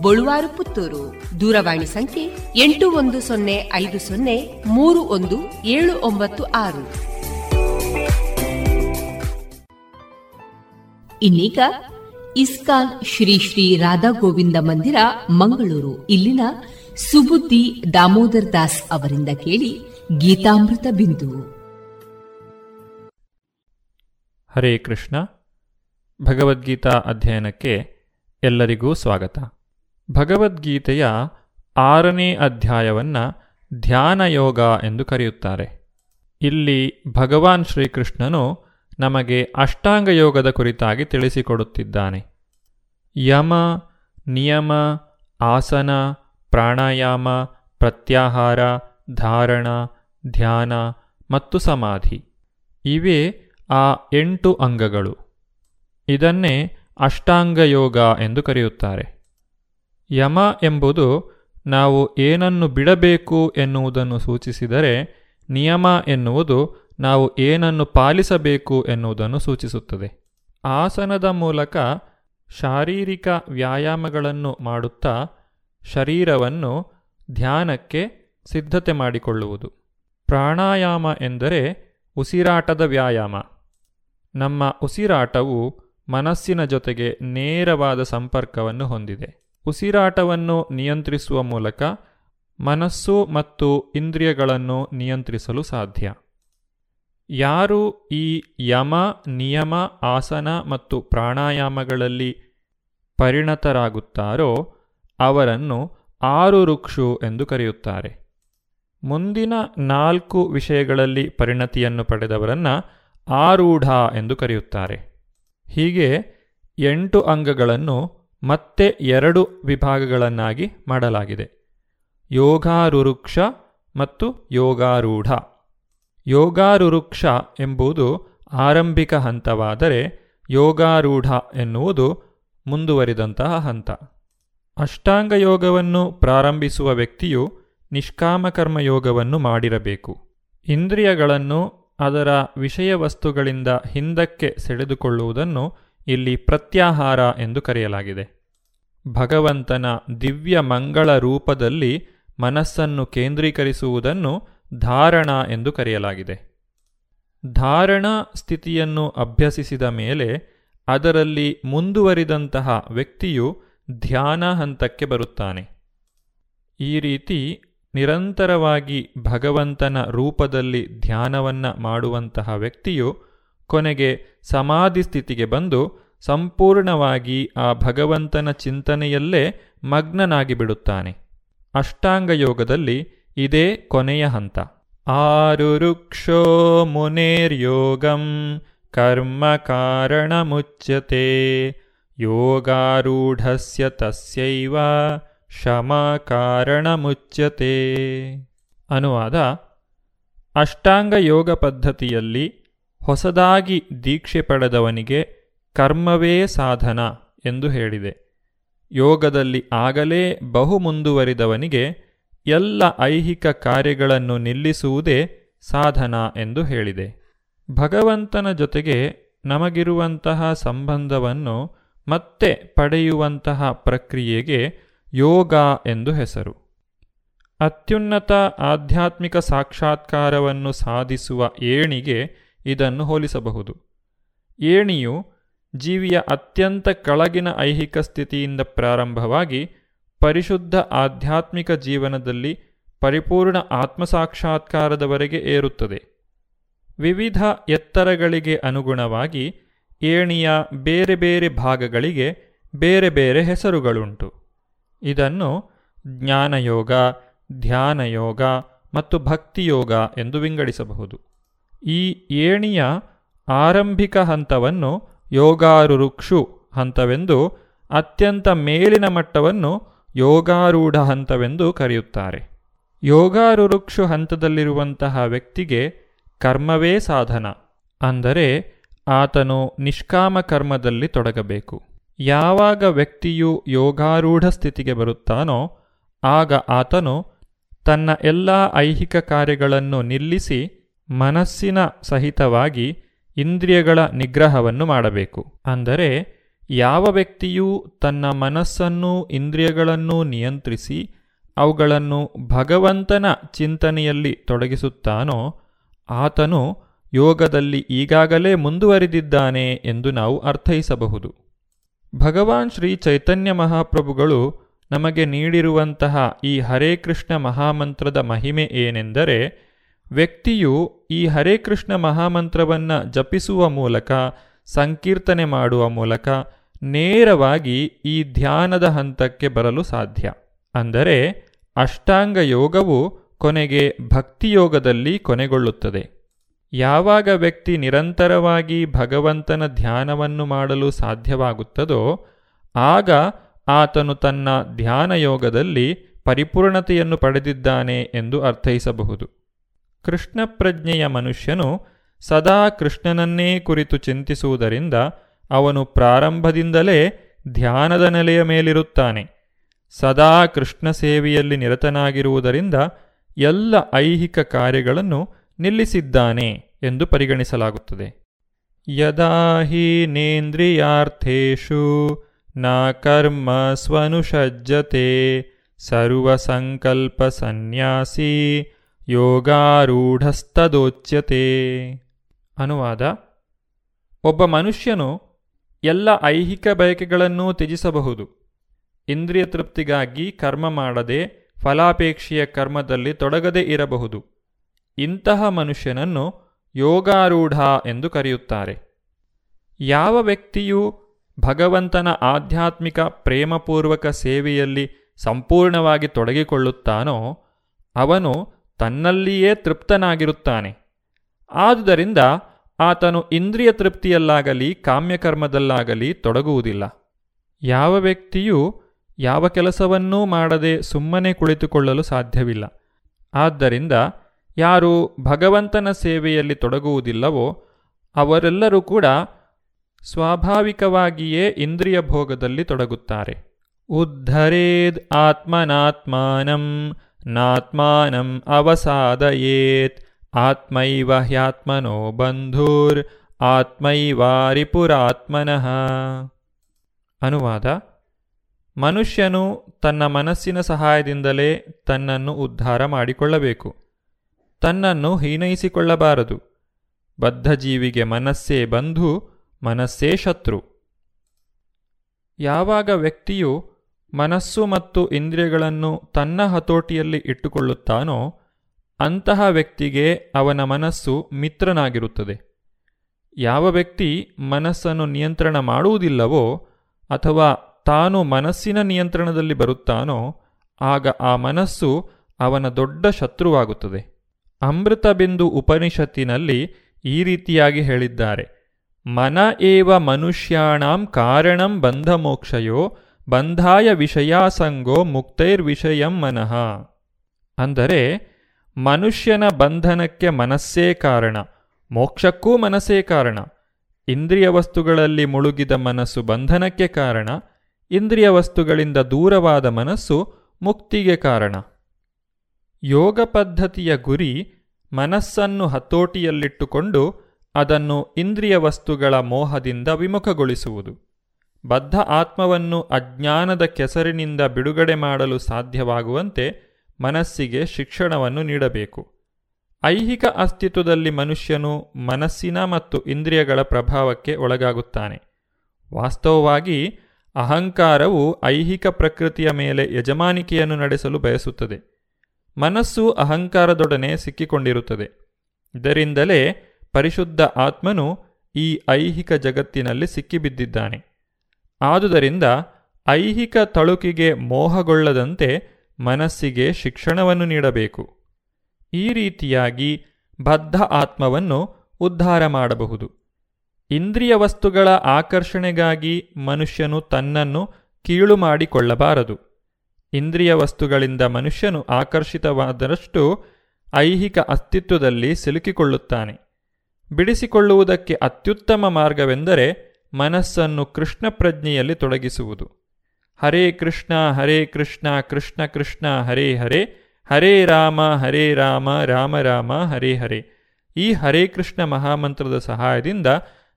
ಬಳುವಾರು ಪುತ್ತೂರು. ದೂರವಾಣಿ ಸಂಖ್ಯೆ ಎಂಟು ಒಂದು ಸೊನ್ನೆ ಐದು ಸೊನ್ನೆ ಮೂರು ಒಂದು ಏಳು ಒಂಬತ್ತು ಆರು. ಇನ್ನೀಗ ಇಸ್ಕಾನ್ ಶ್ರೀ ಶ್ರೀ ರಾಧಾ ಗೋವಿಂದ ಮಂದಿರ, ಮಂಗಳೂರು. ಇಲ್ಲಿನ ಸುಬುದ್ದಿ ದಾಮೋದರ್ ದಾಸ್ ಅವರಿಂದ ಕೇಳಿ ಗೀತಾಮೃತ ಬಿಂದು. ಹರೇ ಕೃಷ್ಣ. ಭಗವದ್ಗೀತಾ ಅಧ್ಯಯನಕ್ಕೆ ಎಲ್ಲರಿಗೂ ಸ್ವಾಗತ. ಭಗವದ್ಗೀತೆಯ ಆರನೇ ಅಧ್ಯಾಯವನ್ನು ಧ್ಯಾನಯೋಗ ಎಂದು ಕರೆಯುತ್ತಾರೆ. ಇಲ್ಲಿ ಭಗವಾನ್ ಶ್ರೀಕೃಷ್ಣನು ನಮಗೆ ಅಷ್ಟಾಂಗ ಯೋಗದ ಕುರಿತಾಗಿ ತಿಳಿಸಿಕೊಡುತ್ತಿದ್ದಾನೆ. ಯಮ, ನಿಯಮ, ಆಸನ, ಪ್ರಾಣಾಯಾಮ, ಪ್ರತ್ಯಾಹಾರ, ಧಾರಣ, ಧ್ಯಾನ ಮತ್ತು ಸಮಾಧಿ. ಇವೇ ಆ ಎಂಟು ಅಂಗಗಳು. ಇದನ್ನೇ ಅಷ್ಟಾಂಗ ಯೋಗ ಎಂದು ಕರೆಯುತ್ತಾರೆ. ಯಮ ಎಂಬುದು ನಾವು ಏನನ್ನು ಬಿಡಬೇಕು ಎನ್ನುವುದನ್ನು ಸೂಚಿಸಿದರೆ ನಿಯಮ ಎನ್ನುವುದು ನಾವು ಏನನ್ನು ಪಾಲಿಸಬೇಕು ಎನ್ನುವುದನ್ನು ಸೂಚಿಸುತ್ತದೆ. ಆಸನದ ಮೂಲಕ ಶಾರೀರಿಕ ವ್ಯಾಯಾಮಗಳನ್ನು ಮಾಡುತ್ತಾ ಶರೀರವನ್ನು ಧ್ಯಾನಕ್ಕೆ ಸಿದ್ಧತೆ ಮಾಡಿಕೊಳ್ಳುವುದು. ಪ್ರಾಣಾಯಾಮ ಎಂದರೆ ಉಸಿರಾಟದ ವ್ಯಾಯಾಮ. ನಮ್ಮ ಉಸಿರಾಟವು ಮನಸ್ಸಿನ ಜೊತೆಗೆ ನೇರವಾದ ಸಂಪರ್ಕವನ್ನು ಹೊಂದಿದೆ. ಉಸಿರಾಟವನ್ನು ನಿಯಂತ್ರಿಸುವ ಮೂಲಕ ಮನಸ್ಸು ಮತ್ತು ಇಂದ್ರಿಯಗಳನ್ನು ನಿಯಂತ್ರಿಸಲು ಸಾಧ್ಯ. ಯಾರು ಈ ಯಮ, ನಿಯಮ, ಆಸನ ಮತ್ತು ಪ್ರಾಣಾಯಾಮಗಳಲ್ಲಿ ಪರಿಣತರಾಗುತ್ತಾರೋ ಅವರನ್ನು ಆರು ರುಕ್ಷು ಎಂದು ಕರೆಯುತ್ತಾರೆ. ಮುಂದಿನ ನಾಲ್ಕು ವಿಷಯಗಳಲ್ಲಿ ಪರಿಣತಿಯನ್ನು ಪಡೆದವರನ್ನು ಆರೂಢ ಎಂದು ಕರೆಯುತ್ತಾರೆ. ಹೀಗೆ ಎಂಟು ಅಂಗಗಳನ್ನು ಮತ್ತೆ ಎರಡು ವಿಭಾಗಗಳನ್ನಾಗಿ ಮಾಡಲಾಗಿದೆ. ಯೋಗಾರುರುಕ್ಷ ಮತ್ತು ಯೋಗಾರೂಢ. ಯೋಗಾರುರುಕ್ಷ ಎಂಬುದು ಆರಂಭಿಕ ಹಂತವಾದರೆ ಯೋಗಾರೂಢ ಎನ್ನುವುದು ಮುಂದುವರಿದಂತಹ ಹಂತ. ಅಷ್ಟಾಂಗ ಯೋಗವನ್ನು ಪ್ರಾರಂಭಿಸುವ ವ್ಯಕ್ತಿಯು ನಿಷ್ಕಾಮಕರ್ಮ ಯೋಗವನ್ನು ಮಾಡಿರಬೇಕು. ಇಂದ್ರಿಯಗಳನ್ನು ಅದರ ವಿಷಯ ವಸ್ತುಗಳಿಂದ ಹಿಂದಕ್ಕೆ ಸೆಳೆದುಕೊಳ್ಳುವುದನ್ನು ಇಲ್ಲಿ ಪ್ರತ್ಯಾಹಾರ ಎಂದು ಕರೆಯಲಾಗಿದೆ. ಭಗವಂತನ ದಿವ್ಯ ಮಂಗಳ ರೂಪದಲ್ಲಿ ಮನಸ್ಸನ್ನು ಕೇಂದ್ರೀಕರಿಸುವುದನ್ನು ಧಾರಣ ಎಂದು ಕರೆಯಲಾಗಿದೆ. ಧಾರಣ ಸ್ಥಿತಿಯನ್ನು ಅಭ್ಯಸಿಸಿದ ಮೇಲೆ ಅದರಲ್ಲಿ ಮುಂದುವರಿದಂತಹ ವ್ಯಕ್ತಿಯು ಧ್ಯಾನ ಹಂತಕ್ಕೆ ಬರುತ್ತಾನೆ. ಈ ರೀತಿ ನಿರಂತರವಾಗಿ ಭಗವಂತನ ರೂಪದಲ್ಲಿ ಧ್ಯಾನವನ್ನ ಮಾಡುವಂತಹ ವ್ಯಕ್ತಿಯು ಕೊನೆಗೆ ಸಮಾಧಿ ಸ್ಥಿತಿಗೆ ಬಂದು ಸಂಪೂರ್ಣವಾಗಿ ಆ ಭಗವಂತನ ಚಿಂತನೆಯಲ್ಲೇ ಮಗ್ನನಾಗಿ ಬಿಡುತ್ತಾನೆ. ಅಷ್ಟಾಂಗ ಯೋಗದಲ್ಲಿ ಇದೇ ಕೊನೆಯ ಹಂತ. ಆರುರುಕ್ಷೋ ಮುನೇರ್ಯೋಗಂ ಕರ್ಮ ಕಾರಣ ಮುಚ್ಯತೆ. ಯೋಗಾರೂಢಸ್ಯ ತಸ್ಯೈವ ಶಮ ಕಾರಣ ಮುಚ್ಯತೆ. ಅನುವಾದ ಅಷ್ಟಾಂಗ ಯೋಗ ಪದ್ಧತಿಯಲ್ಲಿ ಹೊಸದಾಗಿ ದೀಕ್ಷೆ ಪಡೆದವನಿಗೆ ಕರ್ಮವೇ ಸಾಧನ ಎಂದು ಹೇಳಿದೆ. ಯೋಗದಲ್ಲಿ ಆಗಲೇ ಬಹು ಮುಂದುವರಿದವನಿಗೆ ಎಲ್ಲ ಐಹಿಕ ಕಾರ್ಯಗಳನ್ನು ನಿಲ್ಲಿಸುವುದೇ ಸಾಧನ ಎಂದು ಹೇಳಿದೆ. ಭಗವಂತನ ಜೊತೆಗೆ ನಮಗಿರುವಂತಹ ಸಂಬಂಧವನ್ನು ಮತ್ತೆ ಪಡೆಯುವಂತಹ ಪ್ರಕ್ರಿಯೆಗೆ ಯೋಗ ಎಂದು ಹೆಸರು. ಅತ್ಯುನ್ನತ ಆಧ್ಯಾತ್ಮಿಕ ಸಾಕ್ಷಾತ್ಕಾರವನ್ನು ಸಾಧಿಸುವ ಏಣಿಗೆ ಇದನ್ನು ಹೋಲಿಸಬಹುದು. ಏಣಿಯು ಜೀವಿಯ ಅತ್ಯಂತ ಕೆಳಗಿನ ಐಹಿಕ ಸ್ಥಿತಿಯಿಂದ ಪ್ರಾರಂಭವಾಗಿ ಪರಿಶುದ್ಧ ಆಧ್ಯಾತ್ಮಿಕ ಜೀವನದಲ್ಲಿ ಪರಿಪೂರ್ಣ ಆತ್ಮಸಾಕ್ಷಾತ್ಕಾರದವರೆಗೆ ಏರುತ್ತದೆ. ವಿವಿಧ ಎತ್ತರಗಳಿಗೆ ಅನುಗುಣವಾಗಿ ಏಣಿಯ ಬೇರೆ ಬೇರೆ ಭಾಗಗಳಿಗೆ ಬೇರೆ ಬೇರೆ ಹೆಸರುಗಳುಂಟು. ಇದನ್ನು ಜ್ಞಾನಯೋಗ, ಧ್ಯಾನಯೋಗ ಮತ್ತು ಭಕ್ತಿಯೋಗ ಎಂದು ವಿಂಗಡಿಸಬಹುದು. ಈ ಏಣಿಯ ಆರಂಭಿಕ ಹಂತವನ್ನು ಯೋಗಾರುರುಕ್ಷು ಹಂತವೆಂದು, ಅತ್ಯಂತ ಮೇಲಿನ ಮಟ್ಟವನ್ನು ಯೋಗಾರೂಢ ಹಂತವೆಂದು ಕರೆಯುತ್ತಾರೆ. ಯೋಗಾರುರುಕ್ಷು ಹಂತದಲ್ಲಿರುವಂತಹ ವ್ಯಕ್ತಿಗೆ ಕರ್ಮವೇ ಸಾಧನ. ಅಂದರೆ, ಆತನು ನಿಷ್ಕಾಮ ಕರ್ಮದಲ್ಲಿ ತೊಡಗಬೇಕು. ಯಾವಾಗ ವ್ಯಕ್ತಿಯು ಯೋಗಾರೂಢ ಸ್ಥಿತಿಗೆ ಬರುತ್ತಾನೋ, ಆಗ ಆತನು ತನ್ನ ಎಲ್ಲ ಐಹಿಕ ಕಾರ್ಯಗಳನ್ನು ನಿಲ್ಲಿಸಿ ಮನಸ್ಸಿನ ಸಹಿತವಾಗಿ ಇಂದ್ರಿಯಗಳ ನಿಗ್ರಹವನ್ನು ಮಾಡಬೇಕು. ಅಂದರೆ ಯಾವ ವ್ಯಕ್ತಿಯು ತನ್ನ ಮನಸ್ಸನ್ನು, ಇಂದ್ರಿಯಗಳನ್ನು ನಿಯಂತ್ರಿಸಿ ಅವುಗಳನ್ನು ಭಗವಂತನ ಚಿಂತನೆಯಲ್ಲಿ ತೊಡಗಿಸುತ್ತಾನೋ, ಆತನು ಯೋಗದಲ್ಲಿ ಈಗಾಗಲೇ ಮುಂದುವರಿದಿದ್ದಾನೆ ಎಂದು ನಾವು ಅರ್ಥೈಸಬಹುದು. ಭಗವಾನ್ ಶ್ರೀ ಚೈತನ್ಯ ಮಹಾಪ್ರಭುಗಳು ನಮಗೆ ನೀಡಿರುವಂತಹ ಈ ಹರೇ ಕೃಷ್ಣ ಮಹಾಮಂತ್ರದ ಮಹಿಮೆ ಏನೆಂದರೆ ವ್ಯಕ್ತಿಯು ಈ ಹರೇ ಕೃಷ್ಣ ಮಹಾಮಂತ್ರವನ್ನು ಜಪಿಸುವ ಮೂಲಕ, ಸಂಕೀರ್ತನೆ ಮಾಡುವ ಮೂಲಕ ನೇರವಾಗಿ ಈ ಧ್ಯಾನದ ಹಂತಕ್ಕೆ ಬರಲು ಸಾಧ್ಯ. ಅಂದರೆ ಅಷ್ಟಾಂಗ ಯೋಗವು ಕೊನೆಗೆ ಭಕ್ತಿಯೋಗದಲ್ಲಿ ಕೊನೆಗೊಳ್ಳುತ್ತದೆ. ಯಾವಾಗ ವ್ಯಕ್ತಿ ನಿರಂತರವಾಗಿ ಭಗವಂತನ ಧ್ಯಾನವನ್ನು ಮಾಡಲು ಸಾಧ್ಯವಾಗುತ್ತದೋ, ಆಗ ಆತನು ತನ್ನ ಧ್ಯಾನಯೋಗದಲ್ಲಿ ಪರಿಪೂರ್ಣತೆಯನ್ನು ಪಡೆದಿದ್ದಾನೆ ಎಂದು ಅರ್ಥೈಸಬಹುದು. ಕೃಷ್ಣ ಪ್ರಜ್ಞೆಯ ಮನುಷ್ಯನು ಸದಾ ಕೃಷ್ಣನನ್ನೇ ಕುರಿತು ಚಿಂತಿಸುವುದರಿಂದ ಅವನು ಪ್ರಾರಂಭದಿಂದಲೇ ಧ್ಯಾನದ ನೆಲೆಯ ಮೇಲಿರುತ್ತಾನೆ. ಸದಾ ಕೃಷ್ಣ ಸೇವೆಯಲ್ಲಿ ನಿರತನಾಗಿರುವುದರಿಂದ ಎಲ್ಲ ಐಹಿಕ ಕಾರ್ಯಗಳನ್ನು ನಿಲ್ಲಿಸಿದ್ದಾನೆ ಎಂದು ಪರಿಗಣಿಸಲಾಗುತ್ತದೆ. ಯದಾ ಹಿ ನೇಂದ್ರಿಯಾರ್ಥೇಷು ನ ಕರ್ಮ ಸ್ವನುಷಜ್ಜತೆ ಸರ್ವಸಂಕಲ್ಪ ಸನ್ಯಾಸಿ ಯೋಗಾರೂಢಸ್ತದೋಚ್ಯತೆ ಅನುವಾದ, ಒಬ್ಬ ಮನುಷ್ಯನು ಎಲ್ಲ ಐಹಿಕ ಬಯಕೆಗಳನ್ನೂ ತ್ಯಜಿಸಬಹುದು. ಇಂದ್ರಿಯ ತೃಪ್ತಿಗಾಗಿ ಕರ್ಮ ಮಾಡದೆ ಫಲಾಪೇಕ್ಷೆಯ ಕರ್ಮದಲ್ಲಿ ತೊಡಗದೇ ಇರಬಹುದು. ಇಂತಹ ಮನುಷ್ಯನನ್ನು ಯೋಗಾರೂಢ ಎಂದು ಕರೆಯುತ್ತಾರೆ. ಯಾವ ವ್ಯಕ್ತಿಯು ಭಗವಂತನ ಆಧ್ಯಾತ್ಮಿಕ ಪ್ರೇಮಪೂರ್ವಕ ಸೇವೆಯಲ್ಲಿ ಸಂಪೂರ್ಣವಾಗಿ ತೊಡಗಿಕೊಳ್ಳುತ್ತಾನೋ, ಅವನು ತನ್ನಲ್ಲಿಯೇ ತೃಪ್ತನಾಗಿರುತ್ತಾನೆ. ಆದುದರಿಂದ ಆತನು ಇಂದ್ರಿಯ ತೃಪ್ತಿಯಲ್ಲಾಗಲಿ, ಕಾಮ್ಯಕರ್ಮದಲ್ಲಾಗಲಿ ತೊಡಗುವುದಿಲ್ಲ. ಯಾವ ವ್ಯಕ್ತಿಯೂ ಯಾವ ಕೆಲಸವನ್ನೂ ಮಾಡದೆ ಸುಮ್ಮನೆ ಕುಳಿತುಕೊಳ್ಳಲು ಸಾಧ್ಯವಿಲ್ಲ. ಆದ್ದರಿಂದ ಯಾರು ಭಗವಂತನ ಸೇವೆಯಲ್ಲಿ ತೊಡಗುವುದಿಲ್ಲವೋ, ಅವರೆಲ್ಲರೂ ಕೂಡ ಸ್ವಾಭಾವಿಕವಾಗಿಯೇ ಇಂದ್ರಿಯ ಭೋಗದಲ್ಲಿ ತೊಡಗುತ್ತಾರೆ. ಉದ್ಧರೇದ್ ಆತ್ಮನಾತ್ಮಾನಂ ನಾತ್ಮಾನಂ ಅವಸಾದಯೇತ್ ಆತ್ಮೈವ ಹ್ಯಾತ್ಮನೋ ಬಂಧುರ್ ಆತ್ಮೈವಾರಿಪುರಾತ್ಮನಃ ಅನುವಾದ ಮನುಷ್ಯನು ತನ್ನ ಮನಸ್ಸಿನ ಸಹಾಯದಿಂದಲೇ ತನ್ನನ್ನು ಉದ್ಧಾರ ಮಾಡಿಕೊಳ್ಳಬೇಕು। ತನ್ನನ್ನು ಹೀನೈಸಿಕೊಳ್ಳಬಾರದು। ಬದ್ಧಜೀವಿಗೆ ಮನಸ್ಸೇ ಬಂಧು, ಮನಸ್ಸೇ ಶತ್ರು। ಯಾವಾಗ ವ್ಯಕ್ತಿಯು ಮನಸ್ಸು ಮತ್ತು ಇಂದ್ರಿಯಗಳನ್ನು ತನ್ನ ಹತೋಟಿಯಲ್ಲಿ ಇಟ್ಟುಕೊಳ್ಳುತ್ತಾನೋ, ಅಂತಹ ವ್ಯಕ್ತಿಗೆ ಅವನ ಮನಸ್ಸು ಮಿತ್ರನಾಗಿರುತ್ತದೆ. ಯಾವ ವ್ಯಕ್ತಿ ಮನಸ್ಸನ್ನು ನಿಯಂತ್ರಣ ಮಾಡುವುದಿಲ್ಲವೋ, ಅಥವಾ ತಾನು ಮನಸ್ಸಿನ ನಿಯಂತ್ರಣದಲ್ಲಿ ಬರುತ್ತಾನೋ, ಆಗ ಆ ಮನಸ್ಸು ಅವನ ದೊಡ್ಡ ಶತ್ರುವಾಗುತ್ತದೆ. ಅಮೃತ ಬಿಂದು ಉಪನಿಷತ್ತಿನಲ್ಲಿ ಈ ರೀತಿಯಾಗಿ ಹೇಳಿದ್ದಾರೆ. ಮನ ಏವ ಮನುಷ್ಯಾಣಂ ಕಾರಣಂ ಬಂಧಮೋಕ್ಷಯೋ ಬಂಧಾಯ ವಿಷಯಾಸಂಗೋ ಮುಕ್ತೈರ್ವಿಷಯಂ ಮನಃ. ಅಂದರೆ, ಮನುಷ್ಯನ ಬಂಧನಕ್ಕೆ ಮನಸ್ಸೇ ಕಾರಣ, ಮೋಕ್ಷಕ್ಕೂ ಮನಸ್ಸೇ ಕಾರಣ, ಇಂದ್ರಿಯ ವಸ್ತುಗಳಲ್ಲಿ ಮುಳುಗಿದ ಮನಸ್ಸು ಬಂಧನಕ್ಕೆ ಕಾರಣ, ಇಂದ್ರಿಯ ವಸ್ತುಗಳಿಂದ ದೂರವಾದ ಮನಸ್ಸು ಮುಕ್ತಿಗೆ ಕಾರಣ. ಯೋಗ ಪದ್ಧತಿಯ ಗುರಿ ಮನಸ್ಸನ್ನು ಹತೋಟಿಯಲ್ಲಿಟ್ಟುಕೊಂಡು ಅದನ್ನು ಇಂದ್ರಿಯ ವಸ್ತುಗಳ ಮೋಹದಿಂದ ವಿಮುಖಗೊಳಿಸುವುದು. ಬದ್ಧ ಆತ್ಮವನ್ನು ಅಜ್ಞಾನದ ಕೆಸರಿನಿಂದ ಬಿಡುಗಡೆ ಮಾಡಲು ಸಾಧ್ಯವಾಗುವಂತೆ ಮನಸ್ಸಿಗೆ ಶಿಕ್ಷಣವನ್ನು ನೀಡಬೇಕು. ಐಹಿಕ ಅಸ್ತಿತ್ವದಲ್ಲಿ ಮನುಷ್ಯನು ಮನಸ್ಸಿನ ಮತ್ತು ಇಂದ್ರಿಯಗಳ ಪ್ರಭಾವಕ್ಕೆ ಒಳಗಾಗುತ್ತಾನೆ. ವಾಸ್ತವವಾಗಿ ಅಹಂಕಾರವು ಐಹಿಕ ಪ್ರಕೃತಿಯ ಮೇಲೆ ಯಜಮಾನಿಕೆಯನ್ನು ನಡೆಸಲು ಬಯಸುತ್ತದೆ. ಮನಸ್ಸು ಅಹಂಕಾರದೊಡನೆ ಸಿಕ್ಕಿಕೊಂಡಿರುತ್ತದೆ. ಇದರಿಂದಲೇ ಪರಿಶುದ್ಧ ಆತ್ಮನು ಈ ಐಹಿಕ ಜಗತ್ತಿನಲ್ಲಿ ಸಿಕ್ಕಿಬಿದ್ದಿದ್ದಾನೆ. ಆದುದರಿಂದ ಐಹಿಕ ತಳುಕಿಗೆ ಮೋಹಗೊಳ್ಳದಂತೆ ಮನಸ್ಸಿಗೆ ಶಿಕ್ಷಣವನ್ನು ನೀಡಬೇಕು. ಈ ರೀತಿಯಾಗಿ ಬದ್ಧ ಆತ್ಮವನ್ನು ಉದ್ಧಾರ ಮಾಡಬಹುದು. ಇಂದ್ರಿಯ ವಸ್ತುಗಳ ಆಕರ್ಷಣೆಗಾಗಿ ಮನುಷ್ಯನು ತನ್ನನ್ನು ಕೀಳು ಮಾಡಿಕೊಳ್ಳಬಾರದು. ಇಂದ್ರಿಯ ವಸ್ತುಗಳಿಂದ ಮನುಷ್ಯನು ಆಕರ್ಷಿತವಾದರಷ್ಟು ಐಹಿಕ ಅಸ್ತಿತ್ವದಲ್ಲಿ ಸಿಲುಕಿಕೊಳ್ಳುತ್ತಾನೆ. ಬಿಡಿಸಿಕೊಳ್ಳುವುದಕ್ಕೆ ಅತ್ಯುತ್ತಮ ಮಾರ್ಗವೆಂದರೆ ಮನಸ್ಸನ್ನು ಕೃಷ್ಣ ಪ್ರಜ್ಞೆಯಲ್ಲಿ ತೊಡಗಿಸುವುದು. ಹರೇ ಕೃಷ್ಣ ಹರೇ ಕೃಷ್ಣ ಕೃಷ್ಣ ಕೃಷ್ಣ, ಹರೇ ಹರೇ ಹರೇ ರಾಮ ಹರೇ ರಾಮ ರಾಮ ರಾಮ, ಹರೇ ಹರೇ. ಈ ಹರೇ ಕೃಷ್ಣ ಮಹಾಮಂತ್ರದ ಸಹಾಯದಿಂದ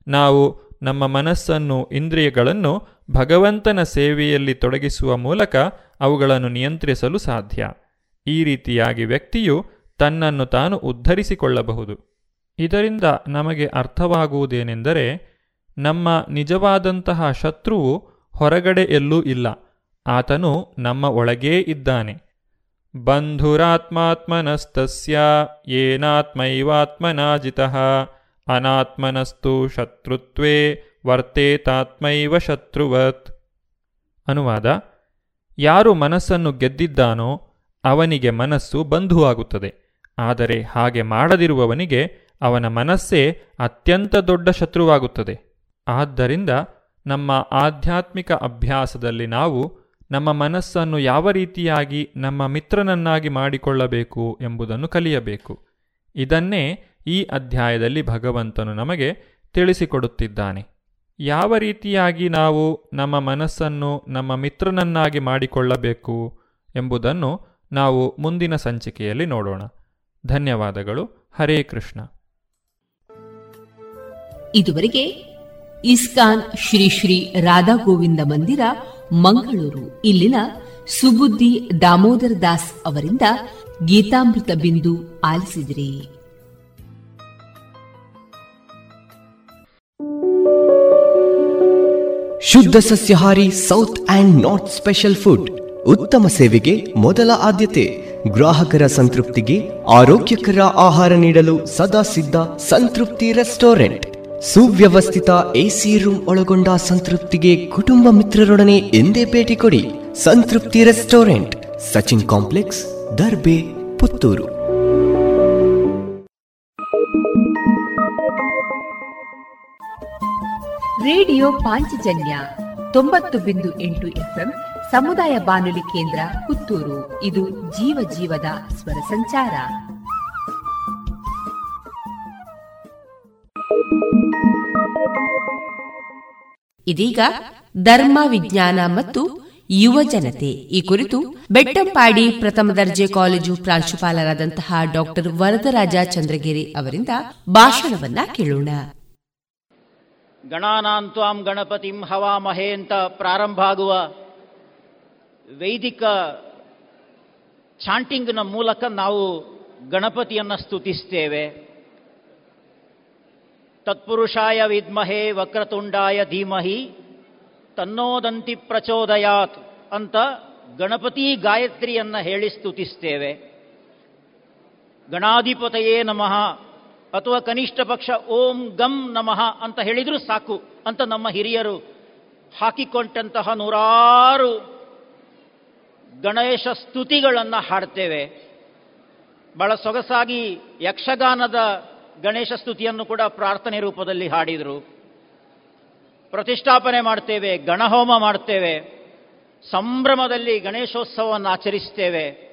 ನಾವು ನಮ್ಮ ಮನಸ್ಸನ್ನು, ಇಂದ್ರಿಯಗಳನ್ನು ಭಗವಂತನ ಸೇವೆಯಲ್ಲಿ ತೊಡಗಿಸುವ ಮೂಲಕ ಅವುಗಳನ್ನು ನಿಯಂತ್ರಿಸಲು ಸಾಧ್ಯ. ಈ ರೀತಿಯಾಗಿ ವ್ಯಕ್ತಿಯು ತನ್ನನ್ನು ತಾನು ಉದ್ಧರಿಸಿಕೊಳ್ಳಬಹುದು. ಇದರಿಂದ ನಮಗೆ ಅರ್ಥವಾಗುವುದೇನೆಂದರೆ ನಮ್ಮ ನಿಜವಾದಂತಹ ಶತ್ರುವು ಹೊರಗಡೆ ಎಲ್ಲೂ ಇಲ್ಲ. ಆತನು ನಮ್ಮ ಒಳಗೇ ಇದ್ದಾನೆ. ಬಂಧುರಾತ್ಮಾತ್ಮನಸ್ತಸ್ಯ ಏನಾತ್ಮೈವಾತ್ಮನಾಜಿತಃ. ಅನಾತ್ಮನಸ್ತು ಶತ್ರುತ್ವೇ ವರ್ತೇತಾತ್ಮೈವ ಶತ್ರುವತ್. ಅನುವಾದ, ಯಾರು ಮನಸ್ಸನ್ನು ಗೆದ್ದಿದ್ದಾನೋ ಅವನಿಗೆ ಮನಸ್ಸು ಬಂಧುವಾಗುತ್ತದೆ. ಆದರೆ ಹಾಗೆ ಮಾಡದಿರುವವನಿಗೆ ಅವನ ಮನಸ್ಸೇ ಅತ್ಯಂತ ದೊಡ್ಡ ಶತ್ರುವಾಗುತ್ತದೆ. ಆದ್ದರಿಂದ ನಮ್ಮ ಆಧ್ಯಾತ್ಮಿಕ ಅಭ್ಯಾಸದಲ್ಲಿ ನಾವು ನಮ್ಮ ಮನಸ್ಸನ್ನು ಯಾವ ರೀತಿಯಾಗಿ ನಮ್ಮ ಮಿತ್ರನನ್ನಾಗಿ ಮಾಡಿಕೊಳ್ಳಬೇಕು ಎಂಬುದನ್ನು ಕಲಿಯಬೇಕು. ಇದನ್ನೇ ಈ ಅಧ್ಯಾಯದಲ್ಲಿ ಭಗವಂತನು ನಮಗೆ ತಿಳಿಸಿಕೊಡುತ್ತಿದ್ದಾನೆ. ಯಾವ ರೀತಿಯಾಗಿ ನಾವು ನಮ್ಮ ಮನಸ್ಸನ್ನು ನಮ್ಮ ಮಿತ್ರನನ್ನಾಗಿ ಮಾಡಿಕೊಳ್ಳಬೇಕು ಎಂಬುದನ್ನು ನಾವು ಮುಂದಿನ ಸಂಚಿಕೆಯಲ್ಲಿ ನೋಡೋಣ. ಧನ್ಯವಾದಗಳು. ಹರೇ ಕೃಷ್ಣ. ಇದುವರೆಗೆ ಇಸ್ಕಾನ್ ಶ್ರೀ ಶ್ರೀ ರಾಧಾ ಗೋವಿಂದ ಮಂದಿರ, ಮಂಗಳೂರು. ಇಲ್ಲಿನ ಸುಬುದ್ದಿ ದಾಮೋದರ ದಾಸ್ ಅವರಿಂದ ಗೀತಾಮೃತ ಬಿಂದು ಆಲಿಸಿದ್ರಿ. ಶುದ್ಧ ಸಸ್ಯಹಾರಿ south and north special food. ಉತ್ತಮ ಸೇವೆಗೆ ಮೊದಲ ಆದ್ಯತೆ. ಗ್ರಾಹಕರ ಸಂತೃಪ್ತಿಗೆ ಆರೋಗ್ಯಕರ ಆಹಾರ ನೀಡಲು ಸದಾ ಸಿದ್ಧ ಸಂತೃಪ್ತಿ ರೆಸ್ಟೋರೆಂಟ್. ಸುವ್ಯವಸ್ಥಿತ ಎಸಿ ರೂಮ್ ಒಳಗೊಂಡ ಸಂತೃಪ್ತಿಗೆ ಕುಟುಂಬ ಮಿತ್ರರೊಡನೆ ಎಂದೇ ಭೇಟಿ ಕೊಡಿ Santrupti restaurant, Sachin complex, Darbe, Puttur. Radio Panchajanya ತೊಂಬತ್ತು ಬಿಂದು ಎಂಟು ಎಫ್ಎಂ ಸಮುದಾಯ ಬಾನುಲಿ ಕೇಂದ್ರ ಪುತ್ತೂರು. ಇದು ಜೀವ ಜೀವದ ಸ್ವರ ಸಂಚಾರ. ಇದೀಗ ಧರ್ಮ, ವಿಜ್ಞಾನ ಮತ್ತು ಯುವ ಜನತೆ. ಈ ಕುರಿತು ಬೆಟ್ಟಂಪಾಡಿ ಪ್ರಥಮ ದರ್ಜೆ ಕಾಲೇಜು ಪ್ರಾಂಶುಪಾಲರಾದಂತಹ ಡಾಕ್ಟರ್ ವರದರಾಜ ಚಂದ್ರಗಿರಿ ಅವರಿಂದ ಭಾಷಣವನ್ನ ಕೇಳೋಣ. ಗಣಾನಾಂತ್ವಾಂ ಗಣಪತಿಂ ಹವಾಮಹೇ ಅಂತ ಪ್ರಾರಂಭ ಆಗುವ ವೈದಿಕ ಚಾಂಟಿಂಗ್ನ ಮೂಲಕ ನಾವು ಗಣಪತಿಯನ್ನು ಸ್ತುತಿಸ್ತೇವೆ. ತತ್ಪುರುಷಾಯ ವಿದ್ಮಹೇ ವಕ್ರತುಂಡಾಯ ಧೀಮಹಿ ತನ್ನೋದಂತಿ ಪ್ರಚೋದಯಾತ್ ಅಂತ ಗಣಪತಿ ಗಾಯತ್ರಿಯನ್ನು ಹೇಳಿ ಸ್ತುತಿಸ್ತೇವೆ. ಗಣಾಧಿಪತಯೇ ನಮಃ ಅಥವಾ ಕನಿಷ್ಠ ಪಕ್ಷ ಓಂ ಗಂ ನಮಃ ಅಂತ ಹೇಳಿದರೂ ಸಾಕು ಅಂತ ನಮ್ಮ ಹಿರಿಯರು ಹಾಕಿಕೊಂಡಂತಹ ನೂರಾರು ಗಣೇಶ ಸ್ತುತಿಗಳನ್ನು ಹಾಡ್ತೇವೆ. ಬಹಳ ಸೊಗಸಾಗಿ ಯಕ್ಷಗಾನದ ಗಣೇಶ ಸ್ತುತಿಯನ್ನು ಕೂಡ ಪ್ರಾರ್ಥನೆ ರೂಪದಲ್ಲಿ ಹಾಡಿದರು. ಪ್ರತಿಷ್ಠಾಪನೆ ಮಾಡ್ತೇವೆ, ಗಣಹೋಮ ಮಾಡ್ತೇವೆ, ಸಂಭ್ರಮದಲ್ಲಿ ಗಣೇಶೋತ್ಸವವನ್ನು ಆಚರಿಸ್ತೇವೆ.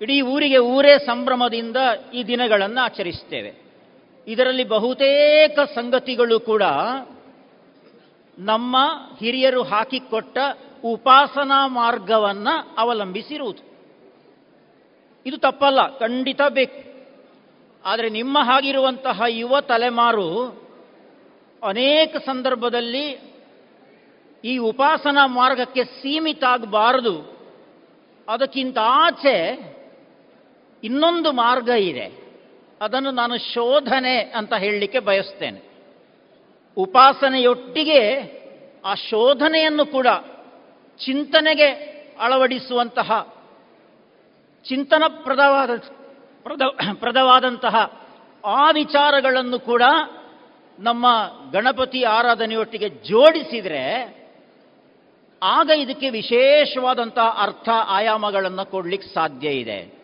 ಇಡೀ ಊರಿಗೆ ಊರೇ ಸಂಭ್ರಮದಿಂದ ಈ ದಿನಗಳನ್ನು ಆಚರಿಸ್ತೇವೆ. ಇದರಲ್ಲಿ ಬಹುತೇಕ ಸಂಗತಿಗಳು ಕೂಡ ನಮ್ಮ ಹಿರಿಯರು ಹಾಕಿಕೊಟ್ಟ ಉಪಾಸನಾ ಮಾರ್ಗವನ್ನು ಅವಲಂಬಿಸಿರುವುದು. ಇದು ತಪ್ಪಲ್ಲ, ಖಂಡಿತ ಬೇಕು. ಆದರೆ ನಿಮ್ಮ ಹಾಗಿರುವಂತಹ ಯುವ ತಲೆಮಾರು ಅನೇಕ ಸಂದರ್ಭದಲ್ಲಿ ಈ ಉಪಾಸನಾ ಮಾರ್ಗಕ್ಕೆ ಸೀಮಿತ ಆಗಬಾರದು ಅದಕ್ಕಿಂತ ಆಚೆ ಇನ್ನೊಂದು ಮಾರ್ಗ ಇದೆ. ಅದನ್ನು ನಾನು ಶೋಧನೆ ಅಂತ ಹೇಳಲಿಕ್ಕೆ ಬಯಸ್ತೇನೆ. ಉಪಾಸನೆಯೊಟ್ಟಿಗೆ ಆ ಶೋಧನೆಯನ್ನು ಕೂಡ ಚಿಂತನೆಗೆ ಅಳವಡಿಸುವಂತಹ ಚಿಂತನಪ್ರದವಾದ ಪ್ರದ, ಪ್ರದವಾದಂತಹ ಆ ವಿಚಾರಗಳನ್ನು ಕೂಡ ನಮ್ಮ ಗಣಪತಿ ಆರಾಧನೆಯೊಟ್ಟಿಗೆ ಜೋಡಿಸಿದರೆ ಆಗ ಇದಕ್ಕೆ ವಿಶೇಷವಾದಂತಹ ಅರ್ಥ ಆಯಾಮಗಳನ್ನು ಕೊಡ್ಲಿಕ್ಕೆ ಸಾಧ್ಯ ಇದೆ.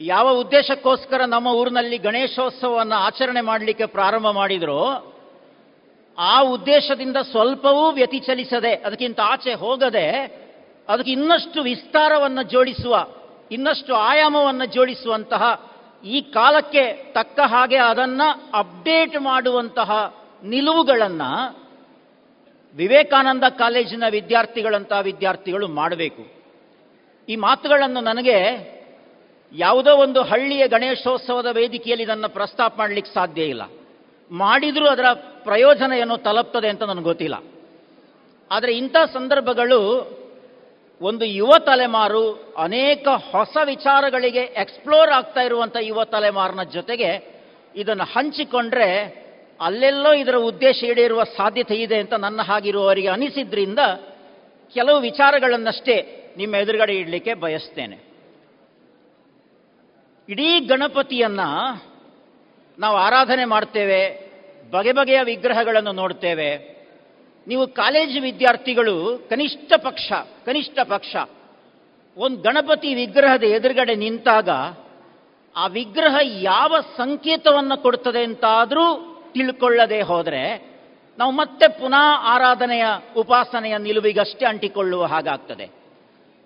ಯಾವ ಉದ್ದೇಶಕ್ಕೋಸ್ಕರ ನಮ್ಮ ಊರಿನಲ್ಲಿ ಗಣೇಶೋತ್ಸವವನ್ನು ಆಚರಣೆ ಮಾಡಲಿಕ್ಕೆ ಪ್ರಾರಂಭ ಮಾಡಿದರೂ, ಆ ಉದ್ದೇಶದಿಂದ ಸ್ವಲ್ಪವೂ ವ್ಯತಿಚಲಿಸದೆ, ಅದಕ್ಕಿಂತ ಆಚೆ ಹೋಗದೆ, ಅದಕ್ಕೆ ಇನ್ನಷ್ಟು ವಿಸ್ತಾರವನ್ನು ಜೋಡಿಸುವ ಇನ್ನಷ್ಟು ಆಯಾಮವನ್ನು ಜೋಡಿಸುವಂತಹ ಈ ಕಾಲಕ್ಕೆ ತಕ್ಕ ಹಾಗೆ ಅದನ್ನು ಅಪ್ಡೇಟ್ ಮಾಡುವಂತಹ ನಿಲುವುಗಳನ್ನು ವಿವೇಕಾನಂದ ಕಾಲೇಜಿನ ವಿದ್ಯಾರ್ಥಿಗಳಂತಹ ವಿದ್ಯಾರ್ಥಿಗಳು ಮಾಡಬೇಕು. ಈ ಮಾತುಗಳನ್ನು ನನಗೆ ಯಾವುದೋ ಒಂದು ಹಳ್ಳಿಯ ಗಣೇಶೋತ್ಸವದ ವೇದಿಕೆಯಲ್ಲಿ ಇದನ್ನು ಪ್ರಸ್ತಾಪ ಮಾಡಲಿಕ್ಕೆ ಸಾಧ್ಯ ಇಲ್ಲ. ಮಾಡಿದರೂ ಅದರ ಪ್ರಯೋಜನ ಏನೋ ತಲುಪ್ತದೆ ಅಂತ ನನಗೆ ಗೊತ್ತಿಲ್ಲ. ಆದರೆ ಇಂಥ ಸಂದರ್ಭಗಳು ಒಂದು ಯುವ ತಲೆಮಾರು ಅನೇಕ ಹೊಸ ವಿಚಾರಗಳಿಗೆ ಎಕ್ಸ್ಪ್ಲೋರ್ ಆಗ್ತಾ ಇರುವಂಥ ಯುವ ತಲೆಮಾರಿನ ಜೊತೆಗೆ ಇದನ್ನು ಹಂಚಿಕೊಂಡ್ರೆ ಅಲ್ಲೆಲ್ಲೋ ಇದರ ಉದ್ದೇಶ ಈಡೇರುವ ಸಾಧ್ಯತೆ ಇದೆ ಅಂತ ನನ್ನ ಹಾಗಿರುವವರಿಗೆ ಅನಿಸಿದ್ರಿಂದ ಕೆಲವು ವಿಚಾರಗಳನ್ನಷ್ಟೇ ನಿಮ್ಮ ಎದುರುಗಡೆ ಇಡಲಿಕ್ಕೆ ಬಯಸ್ತೇನೆ. ಇಡೀ ಗಣಪತಿಯನ್ನು ನಾವು ಆರಾಧನೆ ಮಾಡ್ತೇವೆ, ಬಗೆ ಬಗೆಯ ವಿಗ್ರಹಗಳನ್ನು ನೋಡ್ತೇವೆ ನೀವು ಕಾಲೇಜು ವಿದ್ಯಾರ್ಥಿಗಳು, ಕನಿಷ್ಠ ಪಕ್ಷ ಕನಿಷ್ಠ ಪಕ್ಷ, ಒಂದು ಗಣಪತಿ ವಿಗ್ರಹದ ಎದುರುಗಡೆ ನಿಂತಾಗ, ಆ ವಿಗ್ರಹ ಯಾವ ಸಂಕೇತವನ್ನು ಕೊಡ್ತದೆ ಅಂತಾದರೂ ತಿಳ್ಕೊಳ್ಳದೆ ಹೋದರೆ, ನಾವು ಮತ್ತೆ ಪುನಃ ಆರಾಧನೆಯ ಉಪಾಸನೆಯ ನಿಲುವಿಗಷ್ಟೇ ಅಂಟಿಕೊಳ್ಳುವ ಹಾಗಾಗ್ತದೆ.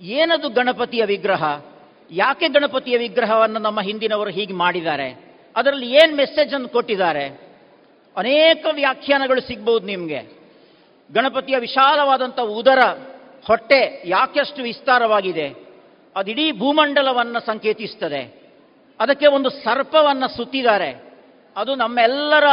ಏನದು ಗಣಪತಿಯ ವಿಗ್ರಹ? ಯಾಕೆ ಗಣಪತಿಯ ವಿಗ್ರಹವನ್ನು ನಮ್ಮ ಹಿಂದಿನವರು ಹೀಗೆ ಮಾಡಿದ್ದಾರೆ? ಅದರಲ್ಲಿ ಏನು ಮೆಸೇಜನ್ನು ಕೊಟ್ಟಿದ್ದಾರೆ? ಅನೇಕ ವ್ಯಾಖ್ಯಾನಗಳು ಸಿಗ್ಬೋದು ನಿಮಗೆ. ಗಣಪತಿಯ ವಿಶಾಲವಾದಂಥ ಉದರ ಹೊಟ್ಟೆ ಯಾಕೆಷ್ಟು ವಿಸ್ತಾರವಾಗಿದೆ? ಅದಿಡೀ ಭೂಮಂಡಲವನ್ನು ಸಂಕೇತಿಸ್ತದೆ. ಅದಕ್ಕೆ ಒಂದು ಸರ್ಪವನ್ನು ಸುತ್ತಿದ್ದಾರೆ. ಅದು ನಮ್ಮೆಲ್ಲರ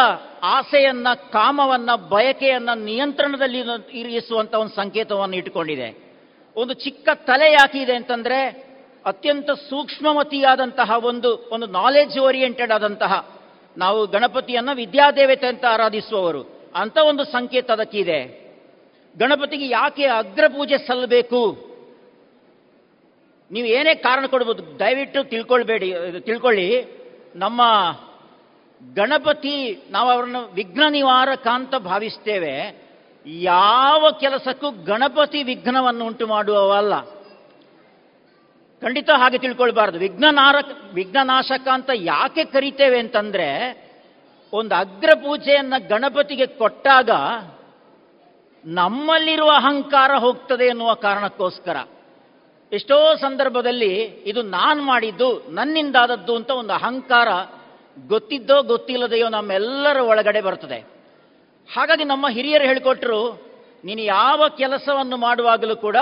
ಆಸೆಯನ್ನ, ಕಾಮವನ್ನು, ಬಯಕೆಯನ್ನು ನಿಯಂತ್ರಣದಲ್ಲಿ ಇರಿಸುವಂಥ ಒಂದು ಸಂಕೇತವನ್ನು ಇಟ್ಟುಕೊಂಡಿದೆ. ಒಂದು ಚಿಕ್ಕ ತಲೆ ಯಾಕಿದೆ ಅಂತಂದರೆ, ಅತ್ಯಂತ ಸೂಕ್ಷ್ಮಮತಿಯಾದಂತಹ ಒಂದು ಒಂದು ನಾಲೆಜ್ ಓರಿಯೆಂಟೆಡ್ ಆದಂತಹ, ನಾವು ಗಣಪತಿಯನ್ನು ವಿದ್ಯಾದೇವತೆ ಅಂತ ಆರಾಧಿಸುವವರು. ಅಂಥ ಒಂದು ಸಂಕೇತ ಅದಕ್ಕಿದೆ. ಗಣಪತಿಗೆ ಯಾಕೆ ಅಗ್ರಪೂಜೆ ಸಲ್ಲಬೇಕು? ನೀವು ಏನೇ ಕಾರಣ ಕೊಡ್ಬೋದು, ದಯವಿಟ್ಟು ತಿಳ್ಕೊಳ್ಬೇಡಿ ತಿಳ್ಕೊಳ್ಳಿ. ನಮ್ಮ ಗಣಪತಿ, ನಾವು ಅವರನ್ನು ವಿಘ್ನ ನಿವಾರಕ ಅಂತ ಭಾವಿಸ್ತೇವೆ. ಯಾವ ಕೆಲಸಕ್ಕೂ ಗಣಪತಿ ವಿಘ್ನವನ್ನು ಉಂಟು ಮಾಡುವವಲ್ಲ. ಖಂಡಿತ ಹಾಗೆ ತಿಳ್ಕೊಳ್ಬಾರ್ದು. ವಿಘ್ನನಾರಕ ವಿಘ್ನನಾಶಕ ಅಂತ ಯಾಕೆ ಕರಿತೇವೆ ಅಂತಂದ್ರೆ, ಒಂದು ಅಗ್ರ ಪೂಜೆಯನ್ನು ಗಣಪತಿಗೆ ಕೊಟ್ಟಾಗ ನಮ್ಮಲ್ಲಿರುವ ಅಹಂಕಾರ ಹೋಗ್ತದೆ ಎನ್ನುವ ಕಾರಣಕ್ಕೋಸ್ಕರ. ಎಷ್ಟೋ ಸಂದರ್ಭದಲ್ಲಿ ಇದು ನಾನು ಮಾಡಿದ್ದು, ನನ್ನಿಂದಾದದ್ದು ಅಂತ ಒಂದು ಅಹಂಕಾರ ಗೊತ್ತಿದ್ದೋ ಗೊತ್ತಿಲ್ಲದೆಯೋ ನಮ್ಮೆಲ್ಲರ ಒಳಗಡೆ ಬರ್ತದೆ. ಹಾಗಾಗಿ ನಮ್ಮ ಹಿರಿಯರು ಹೇಳಿಕೊಟ್ರು, ನೀನು ಯಾವ ಕೆಲಸವನ್ನು ಮಾಡುವಾಗಲೂ ಕೂಡ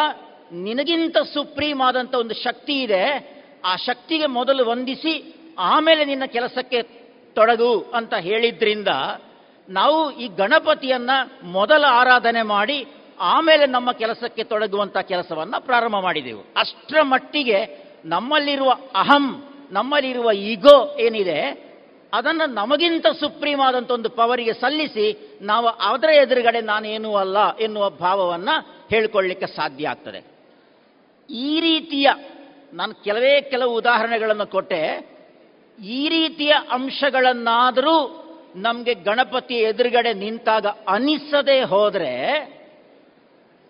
ನಿನಗಿಂತ ಸುಪ್ರೀಮ್ ಆದಂಥ ಒಂದು ಶಕ್ತಿ ಇದೆ, ಆ ಶಕ್ತಿಗೆ ಮೊದಲು ವಂದಿಸಿ, ಆಮೇಲೆ ನಿನ್ನ ಕೆಲಸಕ್ಕೆ ತೊಡಗು ಅಂತ ಹೇಳಿದ್ರಿಂದ ನಾವು ಈ ಗಣಪತಿಯನ್ನ ಮೊದಲ ಆರಾಧನೆ ಮಾಡಿ ಆಮೇಲೆ ನಮ್ಮ ಕೆಲಸಕ್ಕೆ ತೊಡಗುವಂಥ ಕೆಲಸವನ್ನ ಪ್ರಾರಂಭ ಮಾಡಿದೆವು. ಅಷ್ಟರ ಮಟ್ಟಿಗೆ ನಮ್ಮಲ್ಲಿರುವ ಅಹಂ, ನಮ್ಮಲ್ಲಿರುವ ಈಗೋ ಏನಿದೆ, ಅದನ್ನು ನಮಗಿಂತ ಸುಪ್ರೀಂ ಆದಂಥ ಒಂದು ಪವರಿಗೆ ಸಲ್ಲಿಸಿ ನಾವು ಅದರ ಎದುರುಗಡೆ ನಾನೇನೂ ಅಲ್ಲ ಎನ್ನುವ ಭಾವವನ್ನು ಹೇಳಿಕೊಳ್ಳಿಕ್ಕೆ ಸಾಧ್ಯ ಆಗ್ತದೆ. ಈ ರೀತಿಯ ನಾನು ಕೆಲವೇ ಕೆಲವು ಉದಾಹರಣೆಗಳನ್ನು ಕೊಟ್ಟೆ. ಈ ರೀತಿಯ ಅಂಶಗಳನ್ನಾದರೂ ನಮಗೆ ಗಣಪತಿ ಎದುರುಗಡೆ ನಿಂತಾಗ ಅನಿಸದೆ ಹೋದರೆ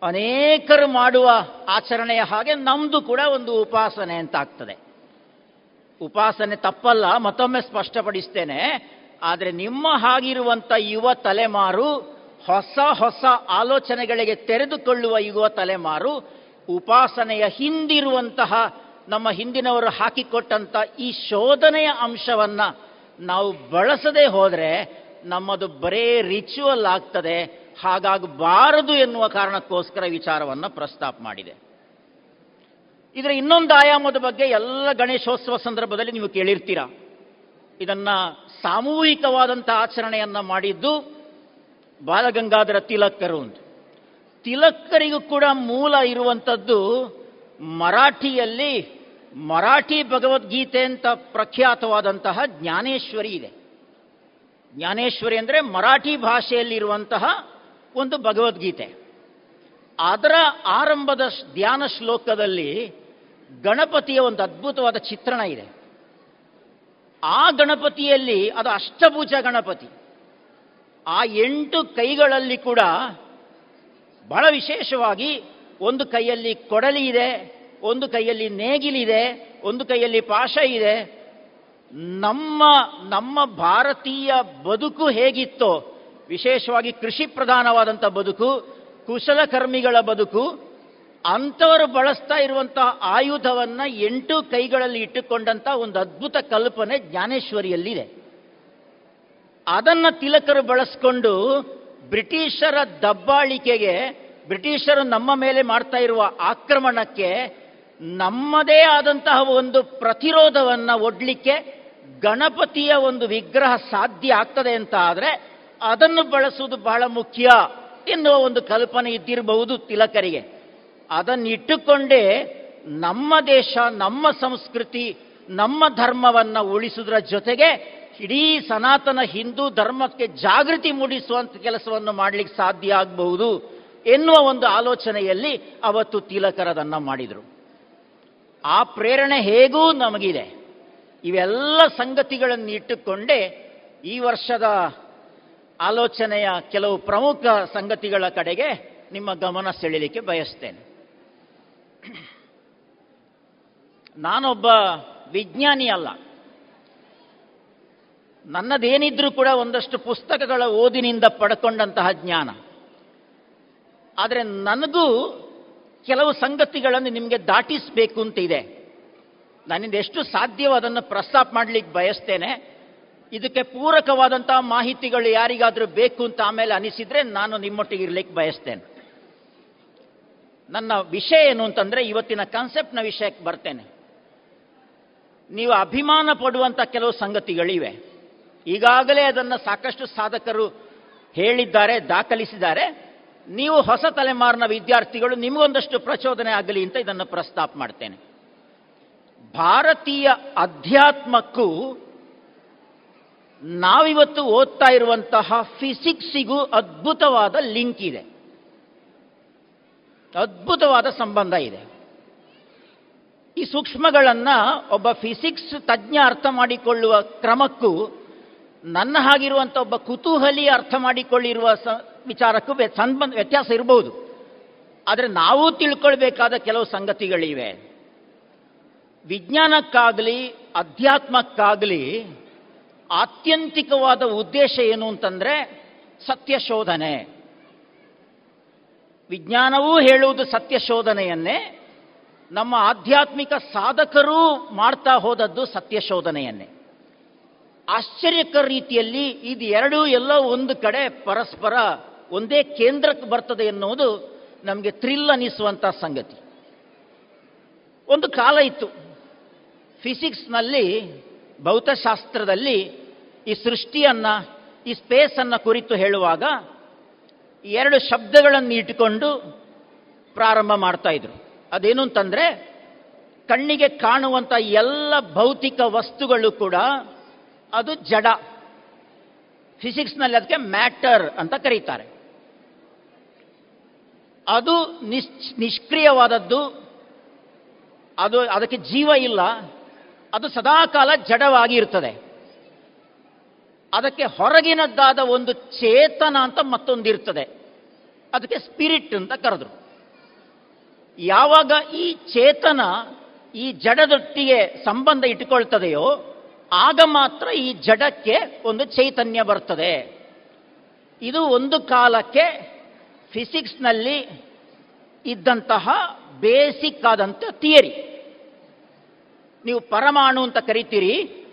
ಅನೇಕರು ಮಾಡುವ ಆಚರಣೆಯ ಹಾಗೆ ನಮ್ಮದು ಕೂಡ ಒಂದು ಉಪಾಸನೆ ಅಂತ ಆಗ್ತದೆ. ಉಪಾಸನೆ ತಪ್ಪಲ್ಲ, ಮತ್ತೊಮ್ಮೆ ಸ್ಪಷ್ಟಪಡಿಸ್ತೇನೆ. ಆದರೆ ನಿಮ್ಮ ಹಾಗಿರುವಂಥ ಯುವ ತಲೆಮಾರು, ಹೊಸ ಹೊಸ ಆಲೋಚನೆಗಳಿಗೆ ತೆರೆದುಕೊಳ್ಳುವ ಯುವ ತಲೆಮಾರು, ಉಪಾಸನೆಯ ಹಿಂದಿರುವಂತಹ ನಮ್ಮ ಹಿಂದಿನವರು ಹಾಕಿಕೊಟ್ಟಂಥ ಈ ಶೋಧನೆಯ ಅಂಶವನ್ನ ನಾವು ಬಳಸದೆ ಹೋದರೆ ನಮ್ಮದು ಬರೇ ರಿಚುವಲ್ ಆಗ್ತದೆ, ಹಾಗಾಗಬಾರದು ಎನ್ನುವ ಕಾರಣಕ್ಕೋಸ್ಕರ ವಿಚಾರವನ್ನು ಪ್ರಸ್ತಾಪ ಮಾಡಿದೆ. ಇದರ ಇನ್ನೊಂದು ಆಯಾಮದ ಬಗ್ಗೆ ಎಲ್ಲ ಗಣೇಶೋತ್ಸವ ಸಂದರ್ಭದಲ್ಲಿ ನೀವು ಕೇಳಿರ್ತೀರಾ? ಇದನ್ನ ಸಾಮೂಹಿಕವಾದಂಥ ಆಚರಣೆಯನ್ನ ಮಾಡಿದ್ದು ಬಾಲಗಂಗಾಧರ ತಿಲಕ್ಕರು ಅಂತ. ತಿಲಕ್ಕರಿಗೂ ಕೂಡ ಮೂಲ ಇರುವಂಥದ್ದು ಮರಾಠಿಯಲ್ಲಿ ಮರಾಠಿ ಭಗವದ್ಗೀತೆ ಅಂತ ಪ್ರಖ್ಯಾತವಾದಂತಹ ಜ್ಞಾನೇಶ್ವರಿ ಇದೆ. ಜ್ಞಾನೇಶ್ವರಿ ಅಂದರೆ ಮರಾಠಿ ಭಾಷೆಯಲ್ಲಿರುವಂತಹ ಒಂದು ಭಗವದ್ಗೀತೆ. ಅದರ ಆರಂಭದ ಧ್ಯಾನ ಶ್ಲೋಕದಲ್ಲಿ ಗಣಪತಿಯ ಒಂದು ಅದ್ಭುತವಾದ ಚಿತ್ರಣ ಇದೆ. ಆ ಗಣಪತಿಯಲ್ಲಿ, ಅದು ಅಷ್ಟಭುಜ ಗಣಪತಿ. ಆ ಎಂಟು ಕೈಗಳಲ್ಲಿ ಕೂಡ ಬಹಳ ವಿಶೇಷವಾಗಿ ಒಂದು ಕೈಯಲ್ಲಿ ಕೊಡಲಿ ಇದೆ ಒಂದು ಕೈಯಲ್ಲಿ ನೇಗಿಲಿದೆ ಒಂದು ಕೈಯಲ್ಲಿ ಪಾಶ ಇದೆ. ನಮ್ಮ ನಮ್ಮ ಭಾರತೀಯ ಬದುಕು ಹೇಗಿತ್ತೋ, ವಿಶೇಷವಾಗಿ ಕೃಷಿ ಪ್ರಧಾನವಾದಂಥ ಬದುಕು ಕುಶಲಕರ್ಮಿಗಳ ಬದುಕು, ಅಂಥವರು ಬಳಸ್ತಾ ಇರುವಂತಹ ಆಯುಧವನ್ನ ಎಂಟು ಕೈಗಳಲ್ಲಿ ಇಟ್ಟುಕೊಂಡಂತ ಒಂದು ಅದ್ಭುತ ಕಲ್ಪನೆ ಜ್ಞಾನೇಶ್ವರಿಯಲ್ಲಿದೆ. ಅದನ್ನ ತಿಲಕರು ಬಳಸ್ಕೊಂಡು ಬ್ರಿಟಿಷರ ದಬ್ಬಾಳಿಕೆಗೆ, ಬ್ರಿಟಿಷರು ನಮ್ಮ ಮೇಲೆ ಮಾಡ್ತಾ ಇರುವ ಆಕ್ರಮಣಕ್ಕೆ ನಮ್ಮದೇ ಆದಂತಹ ಒಂದು ಪ್ರತಿರೋಧವನ್ನ ಒಡ್ಲಿಕ್ಕೆ ಗಣಪತಿಯ ಒಂದು ವಿಗ್ರಹ ಸಾಧ್ಯ ಆಗ್ತದೆ ಅಂತ ಆದರೆ ಅದನ್ನು ಬಳಸುವುದು ಬಹಳ ಮುಖ್ಯ ಎನ್ನುವ ಒಂದು ಕಲ್ಪನೆ ಇದ್ದಿರಬಹುದು ತಿಲಕರಿಗೆ. ಅದನ್ನಿಟ್ಟುಕೊಂಡೇ ನಮ್ಮ ದೇಶ, ನಮ್ಮ ಸಂಸ್ಕೃತಿ, ನಮ್ಮ ಧರ್ಮವನ್ನು ಉಳಿಸುವುದರ ಜೊತೆಗೆ ಇಡೀ ಸನಾತನ ಹಿಂದೂ ಧರ್ಮಕ್ಕೆ ಜಾಗೃತಿ ಮೂಡಿಸುವಂಥ ಕೆಲಸವನ್ನು ಮಾಡಲಿಕ್ಕೆ ಸಾಧ್ಯ ಆಗಬಹುದು ಎನ್ನುವ ಒಂದು ಆಲೋಚನೆಯಲ್ಲಿ ಅವತ್ತು ತಿಲಕರದನ್ನು ಮಾಡಿದರು. ಆ ಪ್ರೇರಣೆ ಹೇಗೂ ನಮಗಿದೆ? ಇವೆಲ್ಲ ಸಂಗತಿಗಳನ್ನು ಇಟ್ಟುಕೊಂಡೇ ಈ ವರ್ಷದ ಆಲೋಚನೆಯ ಕೆಲವು ಪ್ರಮುಖ ಸಂಗತಿಗಳ ಕಡೆಗೆ ನಿಮ್ಮ ಗಮನ ಸೆಳೆಯಲಿಕ್ಕೆ ಬಯಸ್ತೇನೆ. ನಾನೊಬ್ಬ ವಿಜ್ಞಾನಿ ಅಲ್ಲ. ನನ್ನದೇನಿದ್ರೂ ಕೂಡ ಒಂದಷ್ಟು ಪುಸ್ತಕಗಳ ಓದಿನಿಂದ ಪಡ್ಕೊಂಡಂತಹ ಜ್ಞಾನ. ಆದರೆ ನನಗೂ ಕೆಲವು ಸಂಗತಿಗಳನ್ನು ನಿಮಗೆ ದಾಟಿಸಬೇಕು ಅಂತ ಇದೆ. ನನ್ನಿಂದ ಎಷ್ಟು ಸಾಧ್ಯವೋ ಅದನ್ನು ಪ್ರಸ್ತಾಪ ಮಾಡಲಿಕ್ಕೆ ಬಯಸ್ತೇನೆ. ಇದಕ್ಕೆ ಪೂರಕವಾದಂತಹ ಮಾಹಿತಿಗಳು ಯಾರಿಗಾದರೂ ಬೇಕು ಅಂತ ಆಮೇಲೆ ಅನಿಸಿದರೆ ನಾನು ನಿಮ್ಮೊಟ್ಟಿಗೆ ಇರಲಿಕ್ಕೆ ಬಯಸ್ತೇನೆ. ನನ್ನ ವಿಷಯ ಏನು ಅಂತಂದ್ರೆ ಇವತ್ತಿನ ಕಾನ್ಸೆಪ್ಟ್ನ ವಿಷಯಕ್ಕೆ ಬರ್ತೇನೆ. ನೀವು ಅಭಿಮಾನ ಪಡುವಂಥ ಕೆಲವು ಸಂಗತಿಗಳಿವೆ. ಈಗಾಗಲೇ ಅದನ್ನು ಸಾಕಷ್ಟು ಸಾಧಕರು ಹೇಳಿದ್ದಾರೆ, ದಾಖಲಿಸಿದ್ದಾರೆ. ನೀವು ಹೊಸ ತಲೆಮಾರಿನ ವಿದ್ಯಾರ್ಥಿಗಳು, ನಿಮಗೊಂದಷ್ಟು ಪ್ರಚೋದನೆ ಆಗಲಿ ಅಂತ ಇದನ್ನು ಪ್ರಸ್ತಾಪ ಮಾಡ್ತೇನೆ. ಭಾರತೀಯ ಅಧ್ಯಾತ್ಮಕ್ಕೂ ನಾವಿವತ್ತು ಓದ್ತಾ ಇರುವಂತಹ ಫಿಸಿಕ್ಸಿಗೂ ಅದ್ಭುತವಾದ ಲಿಂಕ್ ಇದೆ. ಅದ್ಭುತವಾದ ಸಂಬಂಧ ಇದೆ. ಈ ಸೂಕ್ಷ್ಮಗಳನ್ನು ಒಬ್ಬ ಫಿಸಿಕ್ಸ್ ತಜ್ಞ ಅರ್ಥ ಮಾಡಿಕೊಳ್ಳುವ ಕ್ರಮಕ್ಕೂ, ನನ್ನ ಹಾಗಿರುವಂಥ ಒಬ್ಬ ಕುತೂಹಲಿ ಅರ್ಥ ಮಾಡಿಕೊಳ್ಳಿರುವ ಸ ವಿಚಾರಕ್ಕೂ ಸಂಬಂಧ ವ್ಯತ್ಯಾಸ ಇರಬಹುದು ಆದರೆ ನಾವು ತಿಳ್ಕೊಳ್ಬೇಕಾದ ಕೆಲವು ಸಂಗತಿಗಳಿವೆ. ವಿಜ್ಞಾನಕ್ಕಾಗಲಿ, ಅಧ್ಯಾತ್ಮಕ್ಕಾಗಲಿ ಆತ್ಯಂತಿಕವಾದ ಉದ್ದೇಶ ಏನು ಅಂತಂದ್ರೆ ಸತ್ಯ ಶೋಧನೆ ವಿಜ್ಞಾನವೂ ಹೇಳುವುದು ಸತ್ಯ ಶೋಧನೆಯನ್ನೇ ನಮ್ಮ ಆಧ್ಯಾತ್ಮಿಕ ಸಾಧಕರೂ ಮಾಡ್ತಾ ಹೋದದ್ದು ಸತ್ಯ ಶೋಧನೆಯನ್ನೇ ಆಶ್ಚರ್ಯಕರ ರೀತಿಯಲ್ಲಿ ಇದು ಎರಡೂ ಎಲ್ಲ ಒಂದು ಕಡೆ ಪರಸ್ಪರ ಒಂದೇ ಕೇಂದ್ರಕ್ಕೆ ಬರ್ತದೆ ಎನ್ನುವುದು ನಮಗೆ ಥ್ರಿಲ್ ಅನಿಸುವಂಥ ಸಂಗತಿ. ಒಂದು ಕಾಲ ಇತ್ತು. ಫಿಸಿಕ್ಸ್ನಲ್ಲಿ ಭೌತಶಾಸ್ತ್ರದಲ್ಲಿ ಈ ಸೃಷ್ಟಿಯನ್ನ, ಈ ಸ್ಪೇಸನ್ನು ಕುರಿತು ಹೇಳುವಾಗ ಎರಡು ಶಬ್ದಗಳನ್ನು ಇಟ್ಟುಕೊಂಡು ಪ್ರಾರಂಭ ಮಾಡ್ತಾ ಇದ್ರು. ಅದೇನು ಅಂತಂದ್ರೆ, ಕಣ್ಣಿಗೆ ಕಾಣುವಂಥ ಎಲ್ಲ ಭೌತಿಕ ವಸ್ತುಗಳು ಕೂಡ ಅದು ಜಡ. ಫಿಸಿಕ್ಸ್ನಲ್ಲಿ ಅದಕ್ಕೆ ಮ್ಯಾಟರ್ ಅಂತ ಕರೀತಾರೆ. ಅದು ನಿಶ್ ನಿಷ್ಕ್ರಿಯವಾದದ್ದು, ಅದು ಅದಕ್ಕೆ ಜೀವ ಇಲ್ಲ, ಅದು ಸದಾಕಾಲ ಜಡವಾಗಿ ಇರ್ತದೆ. ಅದಕ್ಕೆ ಹೊರಗಿನದ್ದಾದ ಒಂದು ಚೇತನ ಅಂತ ಮತ್ತೊಂದಿರ್ತದೆ. ಅದಕ್ಕೆ ಸ್ಪಿರಿಟ್ ಅಂತ ಕರೆದ್ರು. ಯಾವಾಗ ಈ ಚೇತನ ಈ ಜಡದೊಟ್ಟಿಗೆ ಸಂಬಂಧ ಇಟ್ಟುಕೊಳ್ತದೆಯೋ, ಆಗ ಮಾತ್ರ ಈ ಜಡಕ್ಕೆ ಒಂದು ಚೈತನ್ಯ ಬರ್ತದೆ. ಇದು ಒಂದು ಕಾಲಕ್ಕೆ ಫಿಸಿಕ್ಸ್ನಲ್ಲಿ ಇದ್ದಂತಹ ಬೇಸಿಕ್ ಆದಂಥ ಥಿಯರಿ. ನೀವು ಪರಮಾಣು ಅಂತ ಕರಿತೀರಿ.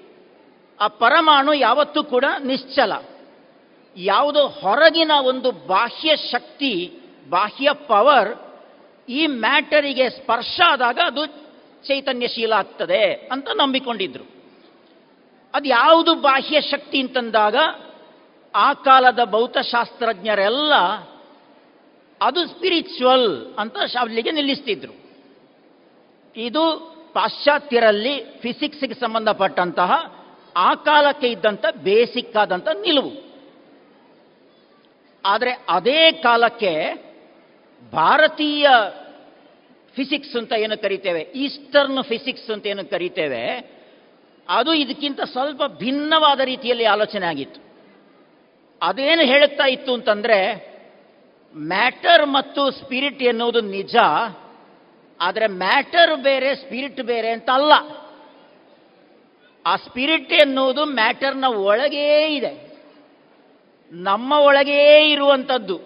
ಆ ಪರಮಾಣು ಯಾವತ್ತೂ ಕೂಡ ನಿಶ್ಚಲ. ಯಾವುದೋ ಹೊರಗಿನ ಒಂದು ಬಾಹ್ಯ ಶಕ್ತಿ, ಬಾಹ್ಯ ಪವರ್ ಈ ಮ್ಯಾಟರಿಗೆ ಸ್ಪರ್ಶ ಆದಾಗ ಅದು ಚೈತನ್ಯಶೀಲ ಆಗ್ತದೆ ಅಂತ ನಂಬಿಕೊಂಡಿದ್ರು. ಅದು ಯಾವುದು ಬಾಹ್ಯ ಶಕ್ತಿ ಅಂತಂದಾಗ ಆ ಕಾಲದ ಭೌತಶಾಸ್ತ್ರಜ್ಞರೆಲ್ಲ ಅದು ಸ್ಪಿರಿಚುವಲ್ ಅಂತ ಅಲ್ಲಿಗೆ ನಿಲ್ಲಿಸ್ತಿದ್ರು. ಇದು ಪಾಶ್ಚಾತ್ಯರಲ್ಲಿ ಫಿಸಿಕ್ಸ್ಗೆ ಸಂಬಂಧಪಟ್ಟಂತಹ ಆ ಕಾಲಕ್ಕೆ ಇದ್ದಂಥ ಬೇಸಿಕ್ ಆದಂಥ ನಿಲುವು. ಆದರೆ ಅದೇ ಕಾಲಕ್ಕೆ ಭಾರತೀಯ ಫಿಸಿಕ್ಸ್ ಅಂತ ಏನು ಕರಿತೇವೆ? ಈಸ್ಟರ್ನ್ ಫಿಸಿಕ್ಸ್ ಅಂತ ಏನು ಕರಿತೇವೆ? ಅದು ಇದಕ್ಕಿಂತ ಸ್ವಲ್ಪ ಭಿನ್ನವಾದ ರೀತಿಯಲ್ಲಿ ಆಲೋಚನೆ ಆಗಿತ್ತು. ಅದೇನು ಹೇಳುತ್ತಾ ಇತ್ತು ಅಂತಂದ್ರೆ ಮ್ಯಾಟರ್ ಮತ್ತು ಸ್ಪಿರಿಟ್ ಎನ್ನುವುದು ನಿಜ, ಆದರೆ ಮ್ಯಾಟರ್ ಬೇರೆ, ಸ್ಪಿರಿಟ್ ಬೇರೆ ಅಂತ ಅಲ್ಲ ಆ ಸ್ಪಿರಿಟ್ ಎನ್ನುವುದು ಮ್ಯಾಟರ್ನ ಒಳಗೇ ಇದೆ. ನಮ್ಮ ಒಳಗೇ ಇರುವಂಥದ್ದು.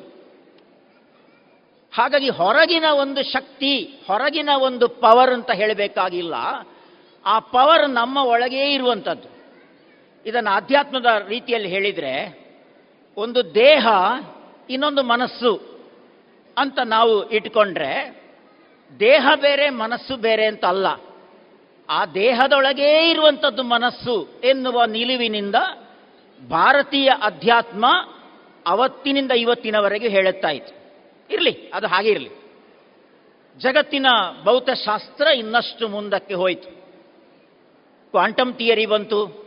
ಹಾಗಾಗಿ ಹೊರಗಿನ ಒಂದು ಶಕ್ತಿ, ಹೊರಗಿನ ಒಂದು ಪವರ್ ಅಂತ ಹೇಳಬೇಕಾಗಿಲ್ಲ. ಆ ಪವರ್ ನಮ್ಮ ಒಳಗೇ ಇರುವಂಥದ್ದು. ಇದನ್ನು ಆಧ್ಯಾತ್ಮದ ರೀತಿಯಲ್ಲಿ ಹೇಳಿದರೆ, ಒಂದು ದೇಹ ಇನ್ನೊಂದು ಮನಸ್ಸು ಅಂತ ನಾವು ಇಟ್ಕೊಂಡ್ರೆ ದೇಹ ಬೇರೆ, ಮನಸ್ಸು ಬೇರೆ ಅಂತ ಅಲ್ಲ ಆ ದೇಹದೊಳಗೇ ಇರುವಂಥದ್ದು ಮನಸ್ಸು ಎನ್ನುವ ನಿಲುವಿನಿಂದ ಭಾರತೀಯ ಅಧ್ಯಾತ್ಮ ಅವತ್ತಿನಿಂದ ಇವತ್ತಿನವರೆಗೆ ಹೇಳುತ್ತಾ ಇತ್ತು. ಇರಲಿ, ಅದು ಹಾಗೆ ಇರಲಿ. ಜಗತ್ತಿನ ಭೌತಶಾಸ್ತ್ರ ಇನ್ನಷ್ಟು ಮುಂದಕ್ಕೆ ಹೋಯಿತು. ಕ್ವಾಂಟಮ್ ಥಿಯರಿ ಬಂತು.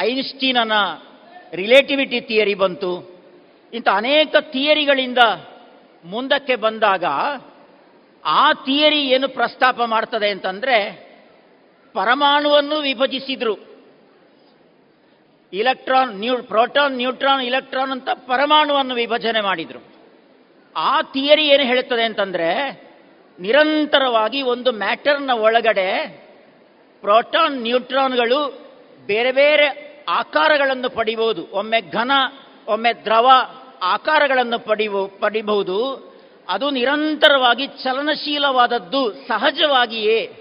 ಐನ್ಸ್ಟೀನನ ರಿಲೇಟಿವಿಟಿ ಥಿಯರಿ ಬಂತು. ಇಂಥ ಅನೇಕ ಥಿಯರಿಗಳಿಂದ ಮುಂದಕ್ಕೆ ಬಂದಾಗ ಆ ಥಿಯರಿ ಏನು ಪ್ರಸ್ತಾಪ ಮಾಡ್ತದೆ ಅಂತಂದರೆ ಪರಮಾಣುವನ್ನು ವಿಭಜಿಸಿದ್ರು. Electron, new, proton, neutron, electron ಅಂತ ಪರಮಾಣುವನ್ನು ವಿಭಜನೆ ಮಾಡಿದರು. ಆ ಥಿಯರಿ ಏನು ಹೇಳುತ್ತದೆ ಅಂತಂದರೆ ನಿರಂತರವಾಗಿ ಒಂದು ಮ್ಯಾಟರ್ನ ಒಳಗಡೆ ಪ್ರೋಟಾನ್, ನ್ಯೂಟ್ರಾನ್ಗಳು ಬೇರೆ ಬೇರೆ ಆಕಾರಗಳನ್ನು ಪಡಿಬೋದು. ಒಮ್ಮೆ ಘನ, ಒಮ್ಮೆ ದ್ರವ ಆಕಾರಗಳನ್ನು ಪಡಿಬೋ ಪಡಿಬಹುದು. ಅದು ನಿರಂತರವಾಗಿ ಚಲನಶೀಲವಾದದ್ದು ಸಹಜವಾಗಿಯೇ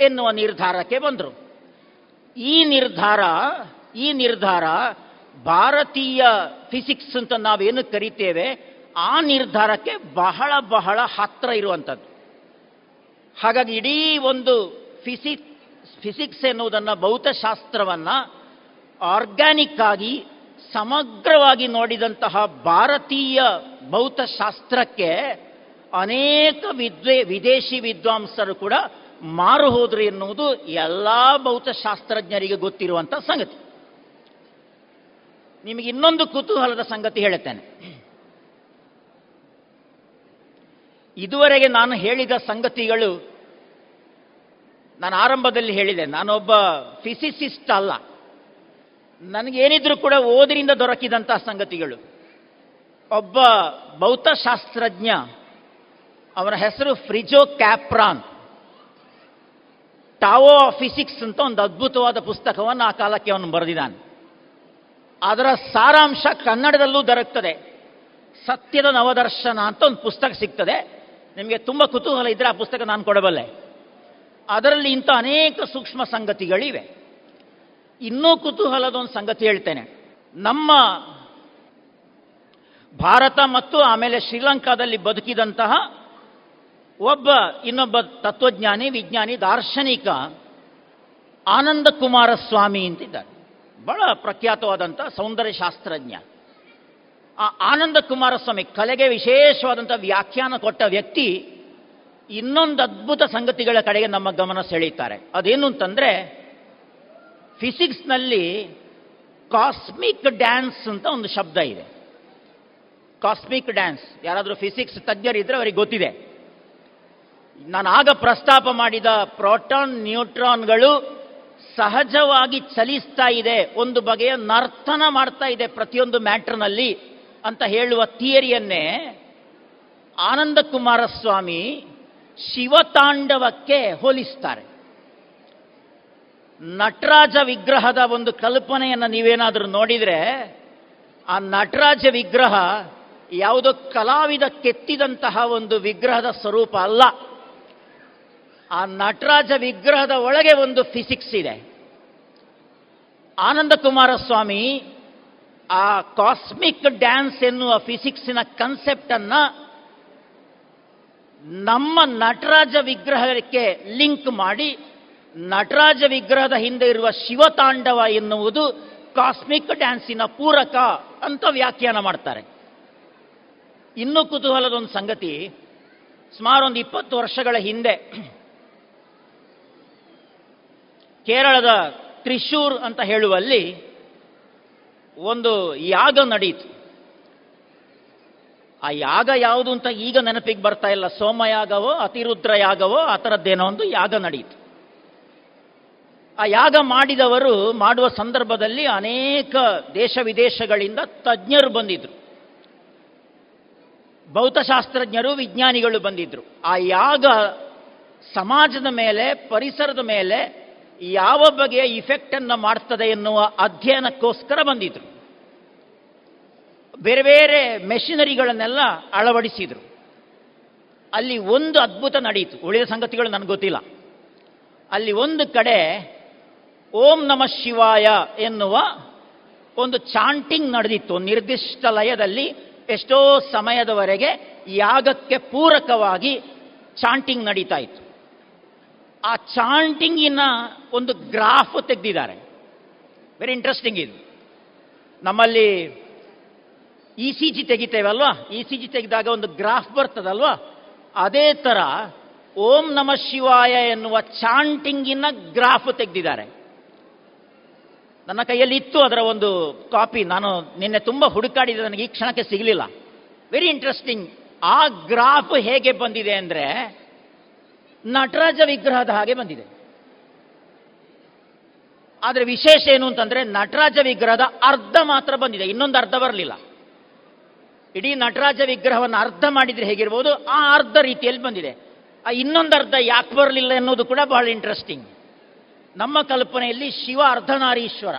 ಎನ್ನುವ ನಿರ್ಧಾರಕ್ಕೆ ಬಂದರು. ಈ ನಿರ್ಧಾರ ಈ ನಿರ್ಧಾರ ಭಾರತೀಯ ಫಿಸಿಕ್ಸ್ ಅಂತ ನಾವೇನು ಕರಿತೇವೆ, ಆ ನಿರ್ಧಾರಕ್ಕೆ ಬಹಳ ಬಹಳ ಹತ್ತಿರ ಇರುವಂಥದ್ದು ಹಾಗಾಗಿ ಇಡೀ ಒಂದು ಫಿಸಿಕ್ ಫಿಸಿಕ್ಸ್ ಎನ್ನುವುದನ್ನು ಭೌತಶಾಸ್ತ್ರವನ್ನು ಆರ್ಗ್ಯಾನಿಕ್ ಆಗಿ ಸಮಗ್ರವಾಗಿ ನೋಡಿದಂತಹ ಭಾರತೀಯ ಭೌತಶಾಸ್ತ್ರಕ್ಕೆ ಅನೇಕ ವಿದ್ವೆ ವಿದೇಶಿ ವಿದ್ವಾಂಸರು ಕೂಡ ಮಾರು ಹೋದ್ರು ಎನ್ನುವುದು ಎಲ್ಲ ಭೌತಶಾಸ್ತ್ರಜ್ಞರಿಗೆ ಗೊತ್ತಿರುವಂಥ ಸಂಗತಿ. ನಿಮಗೆ ಇನ್ನೊಂದು ಕುತೂಹಲದ ಸಂಗತಿ ಹೇಳುತ್ತೇನೆ. ಇದುವರೆಗೆ ನಾನು ಹೇಳಿದ ಸಂಗತಿಗಳು ನಾನು ಆರಂಭದಲ್ಲಿ ಹೇಳಿದೆ. ನಾನೊಬ್ಬ ಫಿಸಿಸಿಸ್ಟ್ ಅಲ್ಲ. ನನಗೇನಿದ್ರೂ ಕೂಡ ಓದಿನಿಂದ ದೊರಕಿದಂತಹ ಸಂಗತಿಗಳು. ಒಬ್ಬ ಭೌತಶಾಸ್ತ್ರಜ್ಞ ಅವರ ಹೆಸರು ಫ್ರಿಜೋ ಕ್ಯಾಪ್ರಾನ್. ಟಾವೋ ಫಿಸಿಕ್ಸ್ ಅಂತ ಒಂದು ಅದ್ಭುತವಾದ ಪುಸ್ತಕವನ್ನು ಆ ಕಾಲಕ್ಕೆ ಅವನು ಬರೆದಿದ್ದಾನೆ. ಅದರ ಸಾರಾಂಶ ಕನ್ನಡದಲ್ಲೂ ದೊರಕ್ತದೆ. ಸತ್ಯದ ನವದರ್ಶನ ಅಂತ ಒಂದು ಪುಸ್ತಕ ಸಿಗ್ತದೆ. ನಿಮಗೆ ತುಂಬ ಕುತೂಹಲ ಇದ್ದರೆ ಆ ಪುಸ್ತಕ ನಾನು ಕೊಡಬಲ್ಲೆ. ಅದರಲ್ಲಿ ಇಂಥ ಅನೇಕ ಸೂಕ್ಷ್ಮ ಸಂಗತಿಗಳಿವೆ. ಇನ್ನೂ ಕುತೂಹಲದ ಒಂದು ಸಂಗತಿ ಹೇಳ್ತೇನೆ. ನಮ್ಮ ಭಾರತ ಮತ್ತು ಆಮೇಲೆ ಶ್ರೀಲಂಕಾದಲ್ಲಿ ಬದುಕಿದಂತಹ ಒಬ್ಬ ಇನ್ನೊಬ್ಬ ತತ್ವಜ್ಞಾನಿ, ವಿಜ್ಞಾನಿ, ದಾರ್ಶನಿಕ ಆನಂದ ಕುಮಾರಸ್ವಾಮಿ ಅಂತಿದ್ದಾರೆ. ಬಹಳ ಪ್ರಖ್ಯಾತವಾದಂಥ ಸೌಂದರ್ಯ ಶಾಸ್ತ್ರಜ್ಞ ಆ ಆನಂದ ಕುಮಾರಸ್ವಾಮಿ ಕಲೆಗೆ ವಿಶೇಷವಾದಂಥ ವ್ಯಾಖ್ಯಾನ ಕೊಟ್ಟ ವ್ಯಕ್ತಿ ಇನ್ನೊಂದು ಅದ್ಭುತ ಸಂಗತಿಗಳ ಕಡೆಗೆ ನಮ್ಮ ಗಮನ ಸೆಳೀತಾರೆ ಅದೇನು ಅಂತಂದ್ರೆ ಫಿಸಿಕ್ಸ್ನಲ್ಲಿ ಕಾಸ್ಮಿಕ್ ಡ್ಯಾನ್ಸ್ ಅಂತ ಒಂದು ಶಬ್ದ ಇದೆ. Cosmic dance. ಯಾರಾದರೂ ಫಿಸಿಕ್ಸ್ ತಜ್ಞರಿದ್ರೆ ಅವರಿಗೆ ಗೊತ್ತಿದೆ. ನಾನು ಆಗ ಪ್ರಸ್ತಾಪ ಮಾಡಿದ ಪ್ರೋಟಾನ್ ನ್ಯೂಟ್ರಾನ್ಗಳು ಸಹಜವಾಗಿ ಚಲಿಸ್ತಾ ಇದೆ, ಒಂದು ಬಗೆಯ ನರ್ತನ ಮಾಡ್ತಾ ಇದೆ ಪ್ರತಿಯೊಂದು ಮ್ಯಾಟ್ರ್ನಲ್ಲಿ ಅಂತ ಹೇಳುವ ಥಿಯರಿಯನ್ನೇ ಆನಂದ ಕುಮಾರಸ್ವಾಮಿ ಶಿವತಾಂಡವಕ್ಕೆ ಹೋಲಿಸ್ತಾರೆ. ನಟರಾಜ ವಿಗ್ರಹದ ಒಂದು ಕಲ್ಪನೆಯನ್ನು ನೀವೇನಾದರೂ ನೋಡಿದರೆ, ಆ ನಟರಾಜ ವಿಗ್ರಹ ಯಾವುದೋ ಕಲಾವಿದ ಕೆತ್ತಿದಂತಹ ಒಂದು ವಿಗ್ರಹದ ಸ್ವರೂಪ ಅಲ್ಲ. ಆ ನಟರಾಜ ವಿಗ್ರಹದ ಒಳಗೆ ಒಂದು ಫಿಸಿಕ್ಸ್ ಇದೆ. ಆನಂದ ಕುಮಾರಸ್ವಾಮಿ ಆ ಕಾಸ್ಮಿಕ್ ಡ್ಯಾನ್ಸ್ ಎನ್ನುವ ಫಿಸಿಕ್ಸಿನ ಕನ್ಸೆಪ್ಟನ್ನು ನಮ್ಮ ನಟರಾಜ ವಿಗ್ರಹಕ್ಕೆ ಲಿಂಕ್ ಮಾಡಿ ನಟರಾಜ ವಿಗ್ರಹದ ಹಿಂದೆ ಇರುವ ಶಿವತಾಂಡವ ಎನ್ನುವುದು ಕಾಸ್ಮಿಕ್ ಡ್ಯಾನ್ಸಿನ ಪೂರಕ ಅಂತ ವ್ಯಾಖ್ಯಾನ ಮಾಡ್ತಾರೆ. ಇನ್ನೂ ಕುತೂಹಲದ ಒಂದು ಸಂಗತಿ ಸುಮಾರು ಒಂದು ಇಪ್ಪತ್ತು ವರ್ಷಗಳ ಹಿಂದೆ ಕೇರಳದ ತ್ರಿಶೂರ್ ಅಂತ ಹೇಳುವಲ್ಲಿ ಒಂದು ಯಾಗ ನಡೆಯಿತು. ಆ ಯಾಗ ಯಾವುದು ಅಂತ ಈಗ ನೆನಪಿಗೆ ಬರ್ತಾ ಇಲ್ಲ. ಸೋಮಯಾಗವೋ ಅತಿರುದ್ರ ಯಾಗವೋ ಆ ಥರದ್ದೇನೋ ಒಂದು ಯಾಗ ನಡೆಯಿತು. ಆ ಯಾಗ ಮಾಡಿದವರು ಮಾಡುವ ಸಂದರ್ಭದಲ್ಲಿ ಅನೇಕ ದೇಶ ವಿದೇಶಗಳಿಂದ ತಜ್ಞರು ಬಂದಿದ್ರು. ಭೌತಶಾಸ್ತ್ರಜ್ಞರು, ವಿಜ್ಞಾನಿಗಳು ಬಂದಿದ್ದರು ಆ ಯಾಗ ಸಮಾಜದ ಮೇಲೆ, ಪರಿಸರದ ಮೇಲೆ ಯಾವ ಬಗೆಯ ಇಫೆಕ್ಟನ್ನು ಮಾಡ್ತದೆ ಎನ್ನುವ ಅಧ್ಯಯನಕ್ಕೋಸ್ಕರ ಬಂದಿದ್ರು. ಬೇರೆ ಬೇರೆ ಮೆಷಿನರಿಗಳನ್ನೆಲ್ಲ ಅಳವಡಿಸಿದರು. ಅಲ್ಲಿ ಒಂದು ಅದ್ಭುತ ನಡೆಯಿತು ಉಳಿದ ಸಂಗತಿಗಳು ನನಗೆ ಗೊತ್ತಿಲ್ಲ. ಅಲ್ಲಿ ಒಂದು ಕಡೆ ಓಂ ನಮ ಶಿವಾಯ ಎನ್ನುವ ಒಂದು ಚಾಂಟಿಂಗ್ ನಡೆದಿತ್ತು. ನಿರ್ದಿಷ್ಟ ಲಯದಲ್ಲಿ ಎಷ್ಟೋ ಸಮಯದವರೆಗೆ ಯಾಗಕ್ಕೆ ಪೂರಕವಾಗಿ ಚಾಂಟಿಂಗ್ ನಡೀತಾ ಇತ್ತು. ಆ ಚಾಂಟಿಂಗಿನ ಒಂದು ಗ್ರಾಫ್ ತೆಗೆದಿದ್ದಾರೆ. ವೆರಿ ಇಂಟ್ರೆಸ್ಟಿಂಗ್ ಇದು. ನಮ್ಮಲ್ಲಿ ಇ ಸಿ ಜಿ ತೆಗಿತೇವಲ್ವಾ? ಇ ಸಿ ಜಿ ತೆಗೆದಾಗ ಒಂದು ಗ್ರಾಫ್ ಬರ್ತದಲ್ವಾ? ಅದೇ ಥರ ಓಂ ನಮ ಶಿವಾಯ ಎನ್ನುವ ಚಾಂಟಿಂಗಿನ ಗ್ರಾಫ್ ತೆಗೆದಿದ್ದಾರೆ. ನನ್ನ ಕೈಯಲ್ಲಿ ಇತ್ತು ಅದರ ಒಂದು ಕಾಪಿ. ನಾನು ನಿನ್ನೆ ತುಂಬ ಹುಡುಕಾಡಿದೆ, ನನಗೆ ಈ ಕ್ಷಣಕ್ಕೆ ಸಿಗಲಿಲ್ಲ. ವೆರಿ ಇಂಟ್ರೆಸ್ಟಿಂಗ್ ಆ ಗ್ರಾಫ್ ಹೇಗೆ ಬಂದಿದೆ ಅಂದರೆ, ನಟರಾಜ ವಿಗ್ರಹದ ಹಾಗೆ ಬಂದಿದೆ. ಆದರೆ ವಿಶೇಷ ಏನು ಅಂತಂದರೆ, ನಟರಾಜ ವಿಗ್ರಹದ ಅರ್ಧ ಮಾತ್ರ ಬಂದಿದೆ, ಇನ್ನೊಂದು ಅರ್ಧ ಬರಲಿಲ್ಲ. ಇಡೀ ನಟರಾಜ ವಿಗ್ರಹವನ್ನು ಅರ್ಧ ಮಾಡಿದರೆ ಹೇಗಿರ್ಬೋದು, ಆ ಅರ್ಧ ರೀತಿಯಲ್ಲಿ ಬಂದಿದೆ. ಆ ಇನ್ನೊಂದು ಅರ್ಧ ಯಾಕೆ ಬರಲಿಲ್ಲ ಅನ್ನೋದು ಕೂಡ ಬಹಳ ಇಂಟ್ರೆಸ್ಟಿಂಗ್ ನಮ್ಮ ಕಲ್ಪನೆಯಲ್ಲಿ ಶಿವ ಅರ್ಧನಾರೀಶ್ವರ.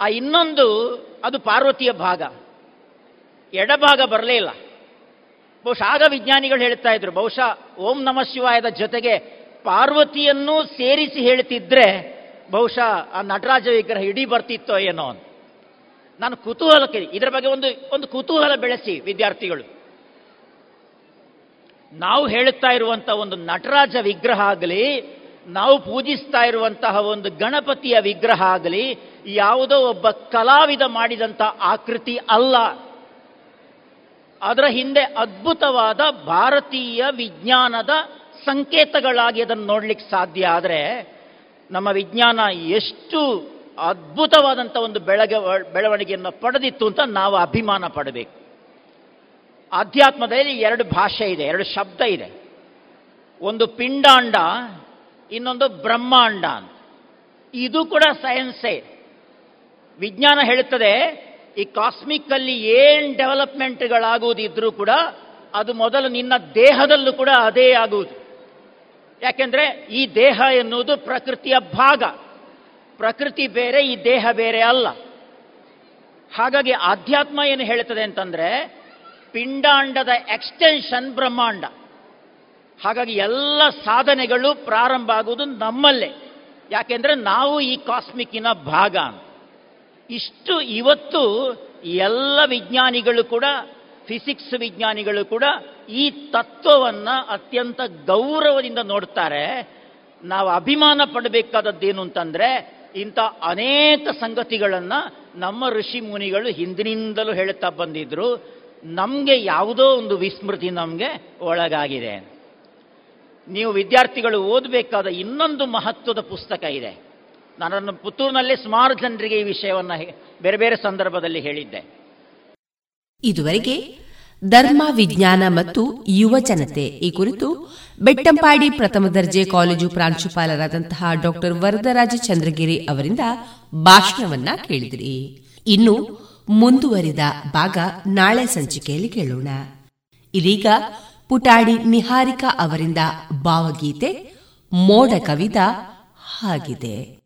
ಆ ಇನ್ನೊಂದು ಅದು ಪಾರ್ವತಿಯ ಭಾಗ. ಎಡಭಾಗ ಬರಲೇ ಇಲ್ಲ. ಬಹುಶಃ ಆಗ ವಿಜ್ಞಾನಿಗಳು ಹೇಳ್ತಾ ಇದ್ರು, ಬಹುಶಃ ಓಂ ನಮ ಶಿವಾಯದ ಜೊತೆಗೆ ಪಾರ್ವತಿಯನ್ನು ಸೇರಿಸಿ ಹೇಳ್ತಿದ್ರೆ ಬಹುಶಃ ಆ ನಟರಾಜ ವಿಗ್ರಹ ಇಡೀ ಬರ್ತಿತ್ತೋ ಏನೋ ಅಂತ. ನಾನು ಕುತೂಹಲಕ್ಕೆ, ಇದರ ಬಗ್ಗೆ ಒಂದು ಒಂದು ಕುತೂಹಲ ಬೆಳೆಸಿ ವಿದ್ಯಾರ್ಥಿಗಳು. ನಾವು ಹೇಳುತ್ತಾ ಇರುವಂಥ ಒಂದು ನಟರಾಜ ವಿಗ್ರಹ ಆಗಲಿ ನಾವು ಪೂಜಿಸ್ತಾ ಇರುವಂತಹ ಒಂದು ಗಣಪತಿಯ ವಿಗ್ರಹ ಆಗಲಿ, ಯಾವುದೋ ಒಬ್ಬ ಕಲಾವಿದ ಮಾಡಿದಂಥ ಆಕೃತಿ ಅಲ್ಲ. ಅದರ ಹಿಂದೆ ಅದ್ಭುತವಾದ ಭಾರತೀಯ ವಿಜ್ಞಾನದ ಸಂಕೇತಗಳಾಗಿ ಅದನ್ನು ನೋಡ್ಲಿಕ್ಕೆ ಸಾಧ್ಯ ಆದರೆ, ನಮ್ಮ ವಿಜ್ಞಾನ ಎಷ್ಟು ಅದ್ಭುತವಾದಂಥ ಒಂದು ಬೆಳಗ, ಬೆಳವಣಿಗೆಯನ್ನು ಪಡೆದಿತ್ತು ಅಂತ ನಾವು ಅಭಿಮಾನ ಪಡಬೇಕು. ಆಧ್ಯಾತ್ಮದಲ್ಲಿ ಎರಡು ಭಾಷೆ ಇದೆ, ಎರಡು ಶಬ್ದ ಇದೆ. ಒಂದು ಪಿಂಡಾಂಡ ಇನ್ನೊಂದು ಬ್ರಹ್ಮಾಂಡ ಅಂತ. ಇದು ಕೂಡ ಸೈನ್ಸೇ ವಿಜ್ಞಾನ ಹೇಳುತ್ತದೆ, ಈ ಕಾಸ್ಮಿಕ್ ಅಲ್ಲಿ ಏನ್ ಡೆವಲಪ್ಮೆಂಟ್ಗಳಾಗುವುದಿದ್ರೂ ಕೂಡ ಅದು ಮೊದಲು ನಿನ್ನ ದೇಹದಲ್ಲೂ ಕೂಡ ಅದೇ ಆಗುವುದು. ಯಾಕೆಂದ್ರೆ ಈ ದೇಹ ಎನ್ನುವುದು ಪ್ರಕೃತಿಯ ಭಾಗ. ಪ್ರಕೃತಿ ಬೇರೆ, ಈ ದೇಹ ಬೇರೆ ಅಲ್ಲ. ಹಾಗಾಗಿ ಆಧ್ಯಾತ್ಮ ಏನು ಹೇಳುತ್ತದೆ ಅಂತಂದ್ರೆ, ಪಿಂಡಾಂಡದ ಎಕ್ಸ್ಟೆನ್ಷನ್ ಬ್ರಹ್ಮಾಂಡ. ಹಾಗಾಗಿ ಎಲ್ಲ ಸಾಧನೆಗಳು ಪ್ರಾರಂಭ ಆಗುವುದು ನಮ್ಮಲ್ಲೇ. ಯಾಕೆಂದರೆ ನಾವು ಈ ಕಾಸ್ಮಿಕ್ಕಿನ ಭಾಗ. ಇಷ್ಟು ಇವತ್ತು ಎಲ್ಲ ವಿಜ್ಞಾನಿಗಳು ಕೂಡ, ಫಿಸಿಕ್ಸ್ ವಿಜ್ಞಾನಿಗಳು ಕೂಡ ಈ ತತ್ವವನ್ನು ಅತ್ಯಂತ ಗೌರವದಿಂದ ನೋಡ್ತಾರೆ. ನಾವು ಅಭಿಮಾನ ಪಡಬೇಕಾದದ್ದೇನು ಅಂತಂದರೆ, ಇಂಥ ಅನೇಕ ಸಂಗತಿಗಳನ್ನು ನಮ್ಮ ಋಷಿ ಮುನಿಗಳು ಹಿಂದಿನಿಂದಲೂ ಹೇಳ್ತಾ ಬಂದಿದ್ರು. ನಮಗೆ ಯಾವುದೋ ಒಂದು ವಿಸ್ಮೃತಿ ನಮಗೆ ಒಳಗಾಗಿದೆ. ನೀವು ವಿದ್ಯಾರ್ಥಿಗಳು ಓದಬೇಕಾದ ಇನ್ನೊಂದು ಮಹತ್ವದ ಪುಸ್ತಕ ಇದೆ. ನಾನು ಪುತ್ತೂರಿನಲ್ಲಿ ಸುಮಾರು ಜನರಿಗೆ ಈ ವಿಷಯವನ್ನು ಬೇರೆ ಬೇರೆ ಸಂದರ್ಭದಲ್ಲಿ ಹೇಳಿದ್ದೆ. ಇದುವರೆಗೆ ಧರ್ಮ, ವಿಜ್ಞಾನ ಮತ್ತು ಯುವ ಜನತೆ ಈ ಕುರಿತು ಬೆಟ್ಟಂಪಾಡಿ ಪ್ರಥಮ ದರ್ಜೆ ಕಾಲೇಜು ಪ್ರಾಂಶುಪಾಲರಾದಂತಹ ಡಾಕ್ಟರ್ ವರದರಾಜ ಚಂದ್ರಗಿರಿ ಅವರಿಂದ ಭಾಷಣವನ್ನ ಕೇಳಿದಿರಿ. ಇನ್ನು ಮುಂದುವರಿದ ಭಾಗ ನಾಳೆ ಸಂಚಿಕೆಯಲ್ಲಿ ಕೇಳೋಣ. ಇದೀಗ ಪುಟಾಡಿ ನಿಹಾರಿಕಾ ಅವರಿಂದ ಭಾವಗೀತೆ ಮೋಡ ಕವಿತ ಹಾಗಿದೆ.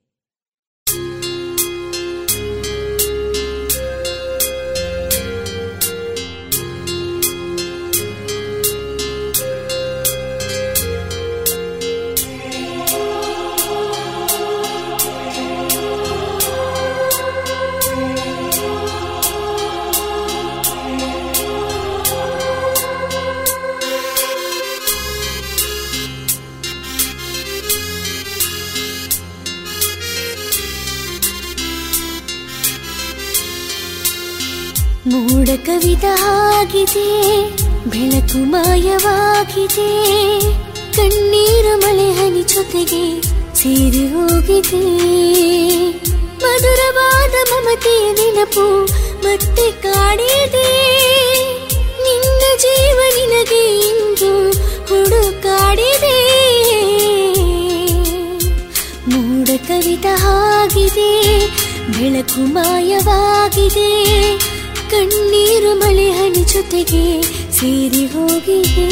ಕವಿದ ಆಗಿದೆ ಬೆಳಕು ಮಾಯವಾಗಿದೆ. ಕಣ್ಣೀರು ಮಳೆ ಹನಿ ಜೊತೆಗೆ ಸೇರಿ ಹೋಗಿದೆ. ಮಧುರವಾದ ಮಮತೆಯ ನೆನಪು ಮತ್ತೆ ಕಾಡಿದೆ. ನಿನ್ನ ಜೀವ ನಿನಗೆ ಇಂದು ಹುಡುಕಾಡಿದೆ ಮೂಡ ಕವಿತ ಆಗಿದೆ ಬೆಳಕು ಮಾಯವಾಗಿದೆ. ಕಣ್ಣೀರು ಮಳೆ ಹನಿ ಜೊತೆಗೆ ಸೇರಿ ಹೋಗಿದೆ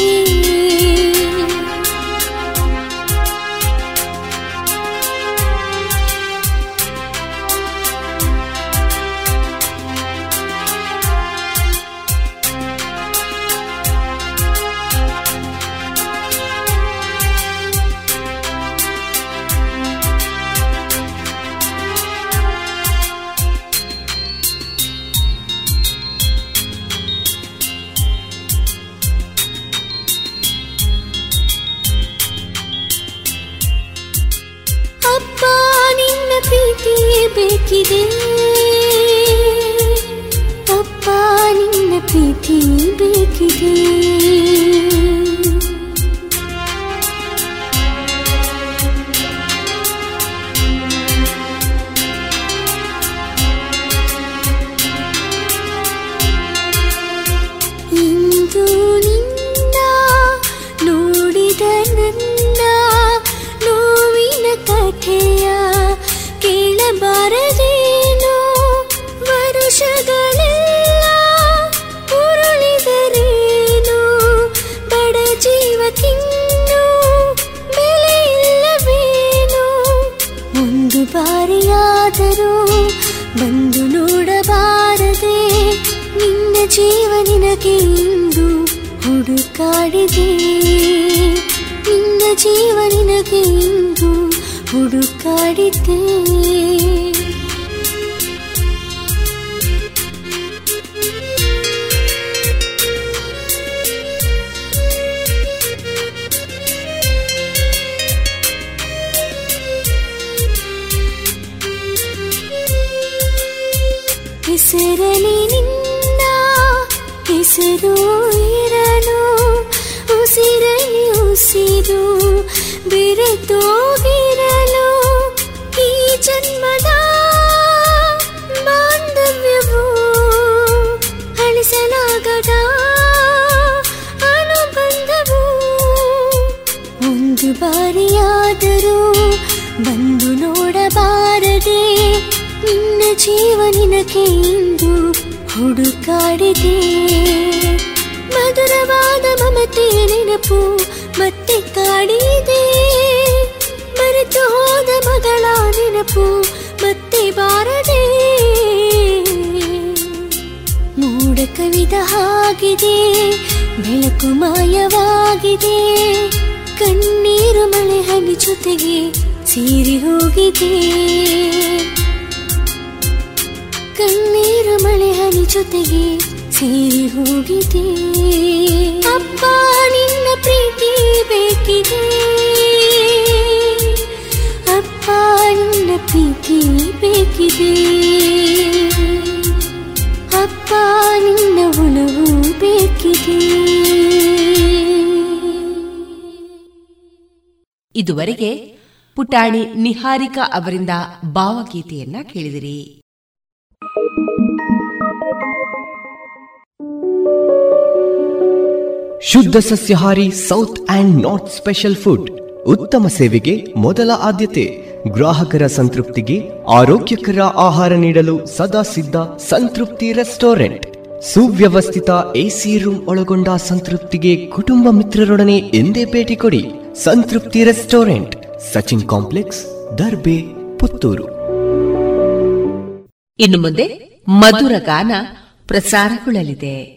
ಇದುವರೆಗೆ ಪುಟಾಣಿ ನಿಹಾರಿಕಾ ಅವರಿಂದ ಭಾವಗೀತೆಯನ್ನ ಕೇಳಿದಿರಿ. ಶುದ್ಧ ಸಸ್ಯಹಾರಿ south and north special food ಉತ್ತಮ ಸೇವೆಗೆ ಮೊದಲ ಆದ್ಯತೆ. ಗ್ರಾಹಕರ ಸಂತೃಪ್ತಿಗೆ ಆರೋಗ್ಯಕರ ಆಹಾರ ನೀಡಲು ಸದಾ ಸಿದ್ಧ ಸಂತೃಪ್ತಿ ರೆಸ್ಟೋರೆಂಟ್. ಸುವ್ಯವಸ್ಥಿತ ಎಸಿ ರೂಮ್ ಒಳಗೊಂಡ ಸಂತೃಪ್ತಿಗೆ ಕುಟುಂಬ ಮಿತ್ರರೊಡನೆ ಎಂದೇ ಭೇಟಿ ಕೊಡಿ. Santrupti restaurant Sachin complex Darbe Puttur. ಇನ್ನು ಮುಂದೆ ಮಧುರ ಗಾನ ಪ್ರಸಾರಗೊಳ್ಳಲಿದೆ.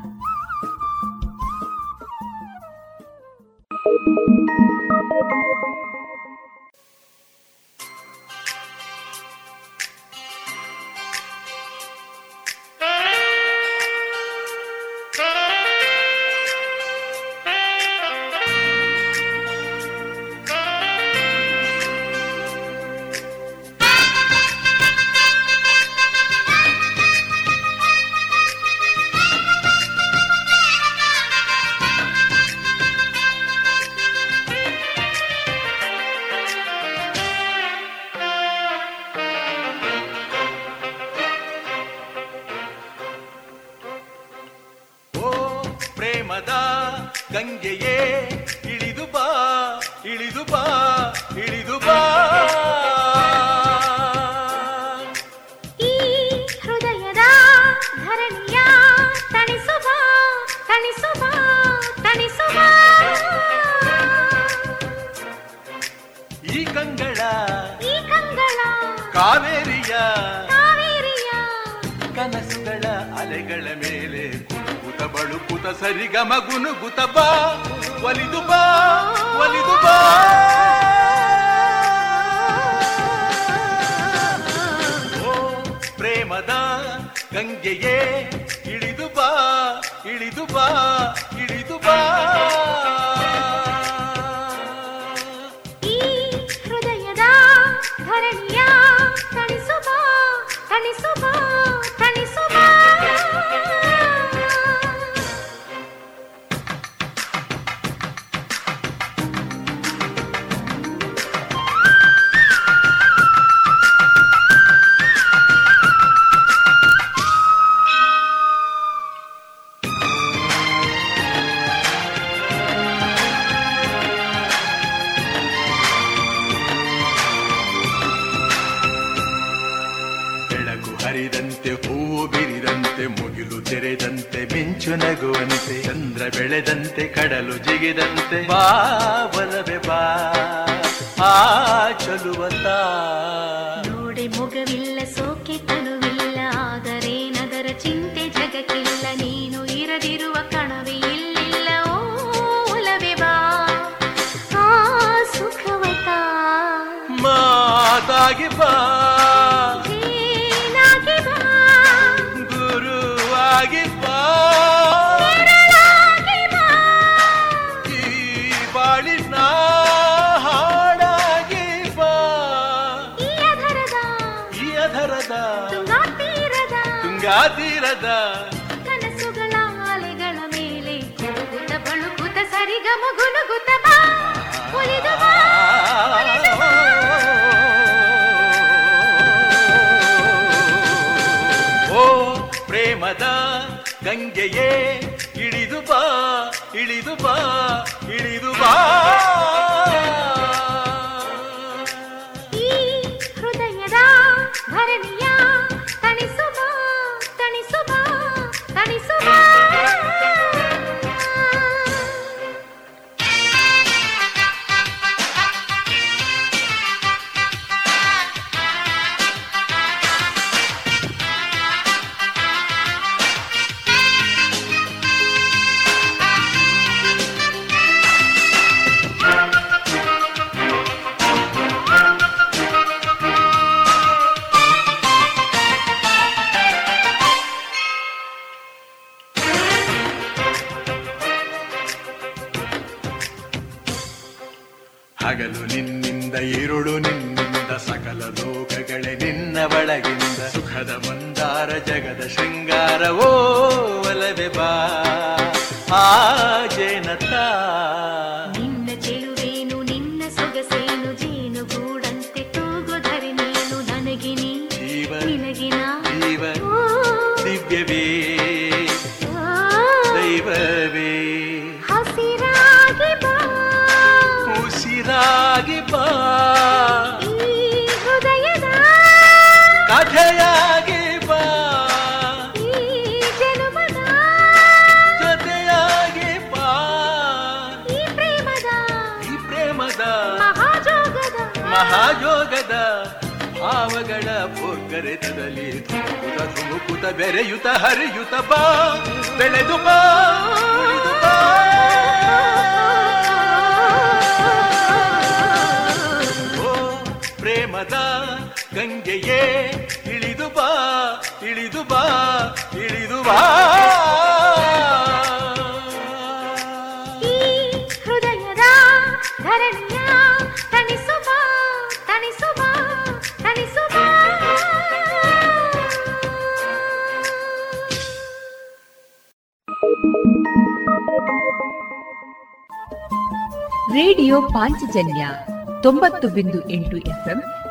ಕನಸುಗಳ ಅಲೆಗಳ ಮೇಲೆ ಕುಣುಗುತ ಬಳುಕುತ ಸರಿಗಮ ಗುನುಗುತ ಬಾ. ಒಲಿದು ಬಾ ಒಲಿದು ಬಾ. ಓ ಪ್ರೇಮದ ಗಂಗೆಯೇ, ಇಳಿದು ಬಾ ಇಳಿದು ಬಾ ಇಳಿದು ಬಾ. ಈ ಹೃದಯದ ಧರಣಿಯ ತಣಿಸು ಬಾ, ತಣಿಸು ತಣಿಸುವ ಬೆಳಕು <laughs> ಕಡಲು ಜಿಗಿದಂತೆ ಬಾ ಇಳಿದು ಬಾ ಇಳಿದು ಬಾ. ಬಾ ಹೃದಯದ ಕಥೆಯಾಗಿ ಬಾ ಈ ಜನುಮದ ಜೊತೆಯಾಗಿ ಬಾ ಈ ಪ್ರೇಮದ ಈ ಪ್ರೇಮದ ಮಹಾಜೋಗದ ಮಹಾಯೋಗದ ಭಾವಗಳ ಭೋಗರೆತದಲ್ಲಿ ಧುಮುಕುತ ತುಮುಕುತ ಬೆರೆಯುತ ಹರಿಯುತ ಬಾ. ಬೆಳೆದು ಬಾ. ಪ್ರೇಮದ ಗಂಗೆಯೇ ಇಳಿದು ಬಾ ಇಳಿದು ಬಾ ಇಳಿದು ಬಾ. ಈ ಹೃದಯದ ಧರಣಿಯ ತಣಿಸುವ ತಣಿಸುವ ತಣಿಸುವ ರೇಡಿಯೋ ಪಾಂಚಜನ್ಯ ತೊಂಬತ್ತು ಬಿಂದು ಎಂಟು ಎಫ್ಎಂ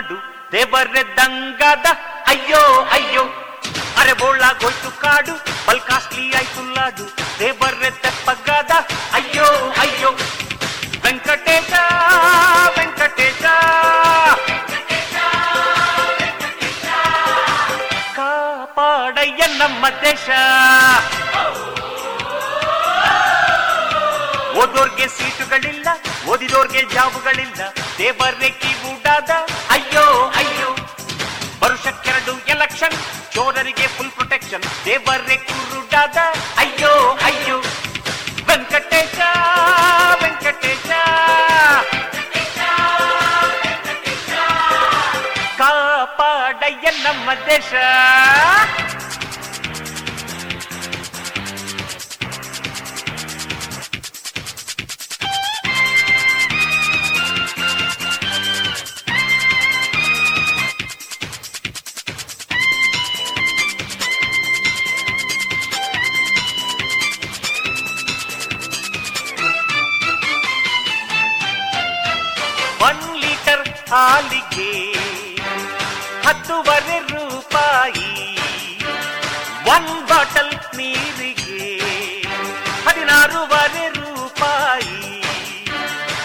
ಮಾಡು ದೇವರೆ ದಂಗದ ಅಯ್ಯೋ ಅಯ್ಯೋ. ಅರೆ ಬೋಳಾಗೋಯ್ತು ಕಾಡು ಬಲ್ ಕಾಸ್ಟ್ಲಿ ಆಯ್ತು ಲಾಡು, ದೇವರೆದ್ದ ತೆಪ್ಪಗದ ಅಯ್ಯೋ ಅಯ್ಯೋ. ವೆಂಕಟೇಶ ವೆಂಕಟೇಶ. ಕಾಪಾಡಯ್ಯ ನಮ್ಮ ದೇಶ. ಓದೋರ್ಗೆ ಸೀಟುಗಳಿಲ್ಲ ಓದಿದೋರ್ಗೆ ಜಾಬುಗಳಿಲ್ಲ. ದೇವರೆಕ್ಕಿ ಗೂಡಾದ ಅಯ್ಯೋ ಅಯ್ಯೋ. ಪರುಷಕ್ಕೆರಡು ಎಲೆಕ್ಷನ್ ಚೋರರಿಗೆ ಫುಲ್ ಪ್ರೊಟೆಕ್ಷನ್ ದೇವರೇ ಕುರುಡಾದ ಅಯ್ಯೋ ಅಯ್ಯೋ. ವೆಂಕಟೇಶ ವೆಂಕಟೇಶ. ಕಾಪಾಡಯ್ಯ ನಮ್ಮ ದೇಶ. ಹಾಲಿಗೆ ಹತ್ತುವರೆ ರೂಪಾಯಿ ಒನ್ ಬಾಟಲ್ ನೀರಿಗೆ ಹದಿನಾರೂವರೆ ರೂಪಾಯಿ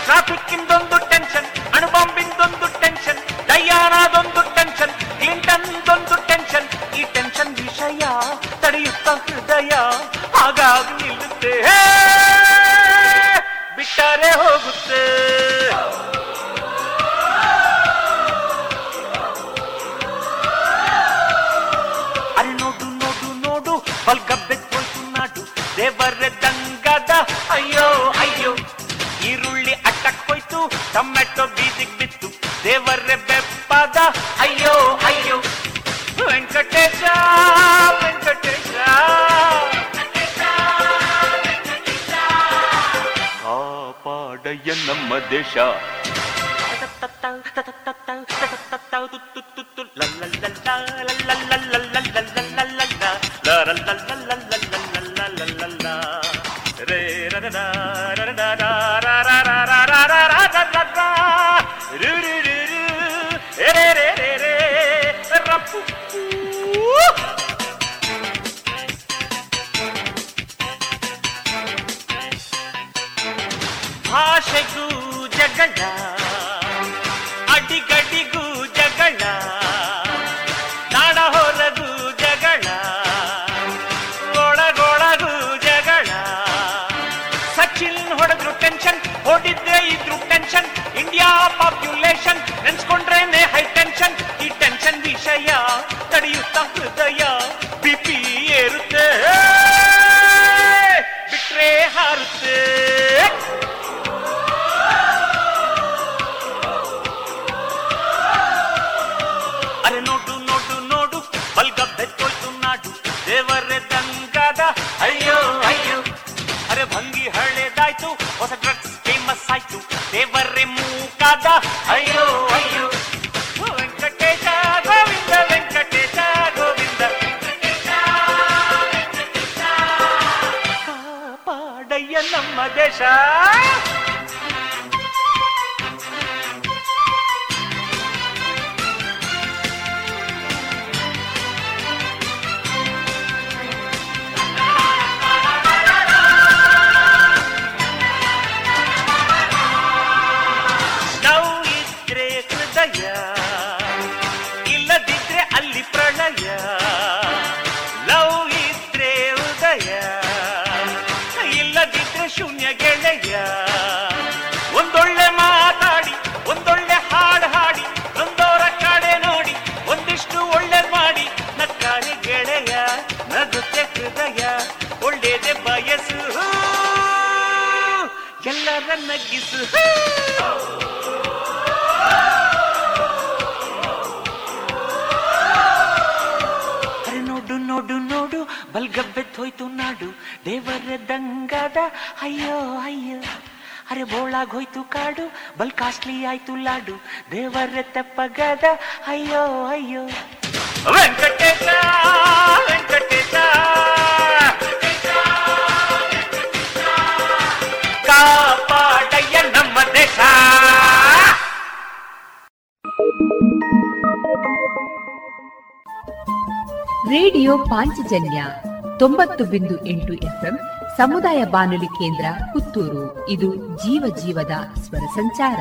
ಟ್ರಾಫಿಕ್ಕಿಂದೊಂದು ಟೆನ್ಷನ್ ಅಣುಬಾಂಬಿಂದೊಂದು ಟೆನ್ಷನ್ ಡಯಾನದೊಂದು deixar. ಕಾಸ್ಟ್ಲಿ ಆಯ್ತು ಲಾಡು ದೇವರ ತೆಪ್ಪಗದ ಅಯ್ಯೋ ಅಯ್ಯೋ. ವೆಂಕಟೇಶ ವೆಂಕಟೇಶ. ಕಾಪಾಡಯ್ಯ ನಮ್ಮ ದೇಶ. ರೇಡಿಯೋ ಪಾಂಚಜನ್ಯ ತೊಂಬತ್ತು ಬಿಂದು ಎಂಟು ಎಫ್ಎಂ ಸಮುದಾಯ ಬಾನುಲಿ ಕೇಂದ್ರ ಪುತ್ತೂರು. ಇದು ಜೀವ ಜೀವದ ಸ್ವರ ಸಂಚಾರ.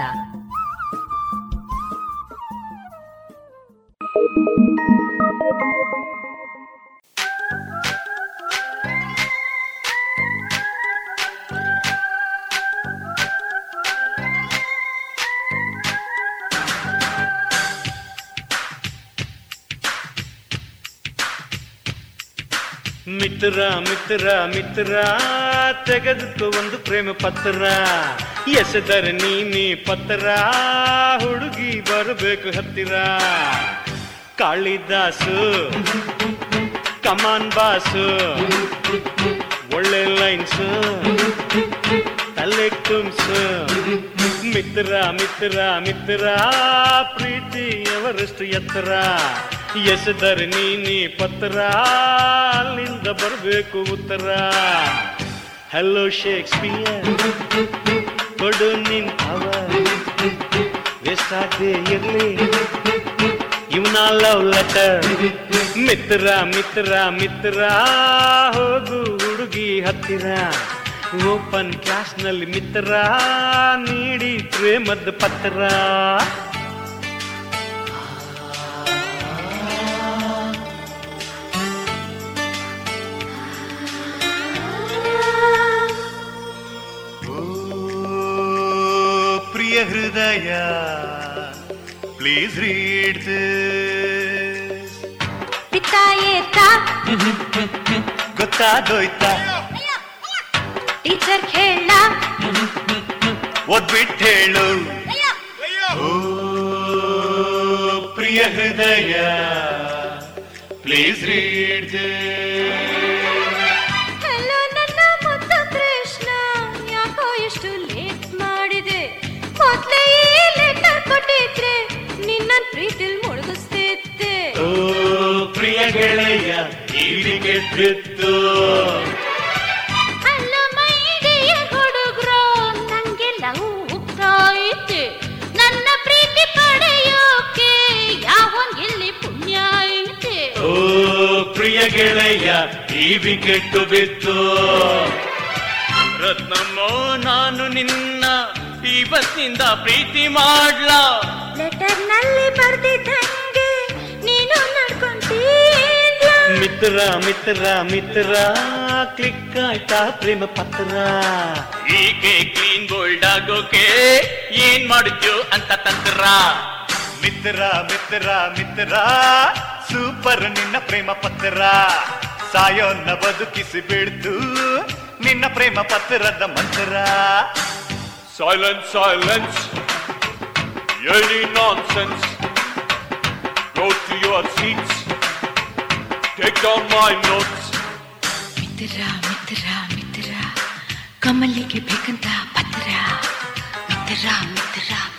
ಮಿತ್ರ ಮಿತ್ರ ಮಿತ್ರ ತೆಗೆದುಕೋ ಒಂದು ಪ್ರೇಮ ಪತ್ರ. ಎಸೆದರೆ ನೀನಿ ಪತ್ರ, ಹುಡುಗಿ ಬರಬೇಕು ಹತ್ತಿರ. ಕಾಳಿದಾಸು, ಕಮಾನ್ ಬಾಸು, ಒಳ್ಳೆ ಲೈನ್ಸು, ತಲೆ ತುಂಬ್ಸು. ಮಿತ್ರ ಮಿತ್ರ ಮಿತ್ರ ಪ್ರೀತಿ ಎವರೆಷ್ಟು ಎತ್ತರ. ಎಸೆದರೆ ನೀ ಪತ್ರ. ಅಲ್ಲಿಂದ ಬರಬೇಕು ಉತ್ತರ. ಹಲೋ ಶೇಕ್ಸ್ಪಿಯರ್ ಕೊಡು ನಿನ್ ವೇಸ್ಟ್ ಇರಲಿ. ಇರ್ಲಿ ಇವನ ಲವ್ ಲೆಟರ್ ಮಿತ್ರ ಮಿತ್ರ ಮಿತ್ರ. ಹೋಗು ಹುಡುಗಿ ಹತ್ತಿರ. ಓಪನ್ ಕ್ಲಾಸ್ನಲ್ಲಿ ಮಿತ್ರ. ನೀಡಿ ಪ್ರೇಮದ ಪತ್ರ. ಹೃದಯ ಪ್ಲೀಸ್ ರೀಡ್ ಪಿತಾಯೇತಾ ಗೊತ್ತಾಗೋಯ್ತಾ ಟೀಚರ್ ಹೇಳ ಓದ್ಬಿಟ್ಟು ಹೇಳು ಓ ಪ್ರಿಯ ಹೃದಯ ಪ್ಲೀಸ್ ರೀಡ್ ಹಲೋ ಕೊಟ್ಟಿದ್ರೆ ನಿನ್ನ ಪ್ರೀತಿಲ್ ಮುಳುಗಿಸ್ತಿದ್ದೆ ಓ ಪ್ರಿಯ ಗೆಳೆಯ ಇಲ್ಲಿ ಕೆಟ್ಟಿತ್ತು. ಅಲ್ಲ ಮೈಡಿಯ ಹುಡುಗ್ರು ನಂಗೆ ಲವ್ ಉಗ್ತಾಯಿತೆ ನನ್ನ ಪ್ರೀತಿ ಪಡೆಯೋಕೆ ಯಾವನ್ ಎಲ್ಲಿ ಪುಣ್ಯ ಐತೆ? ಓ ಪ್ರಿಯ ಗೆಳೆಯ ಈ ಕೆಟ್ಟು ಬಿತ್ತು. ರತ್ನಮ್ಮೋ ನಾನು ನಿನ್ನ ಇವತ್ತಿನಿಂದ ಪ್ರೀತಿ ಮಾಡ್ಲಾ. ಲೆಟರ್ನಲ್ಲಿ ಬರ್ದಿದ್ದಂಗೆ ನೀನು ನಡ್ಕೊಂತೀಯ ಮಿತ್ರ ಮಿತ್ರ ಮಿತ್ರ ಕ್ಲಿಕ್ ಆಯ್ತಾ ಪ್ರೇಮ ಪತ್ರ. ಈಕೆ ಕ್ಲೀನ್ ಗೋಲ್ಡ್ ಆಗೋಕೆ ಏನ್ ಮಾಡಿದ್ಯೋ ಅಂತ ತಂತ್ರ. ಮಿತ್ರ ಮಿತ್ರ ಮಿತ್ರ ಸೂಪರ್ ನಿನ್ನ ಪ್ರೇಮ ಪತ್ರ. ಸಾಯೋನ್ನ ಬದುಕಿಸಿ ಬಿಡ್ತು ನಿನ್ನ ಪ್ರೇಮ ಪತ್ರದ ಮಂತ್ರ. Silence, silence, yearly nonsense. Go to your seats, take down my notes. Mitra, Mitra, Mitra. Kamali ke bhikanta patra. Mitra, Mitra.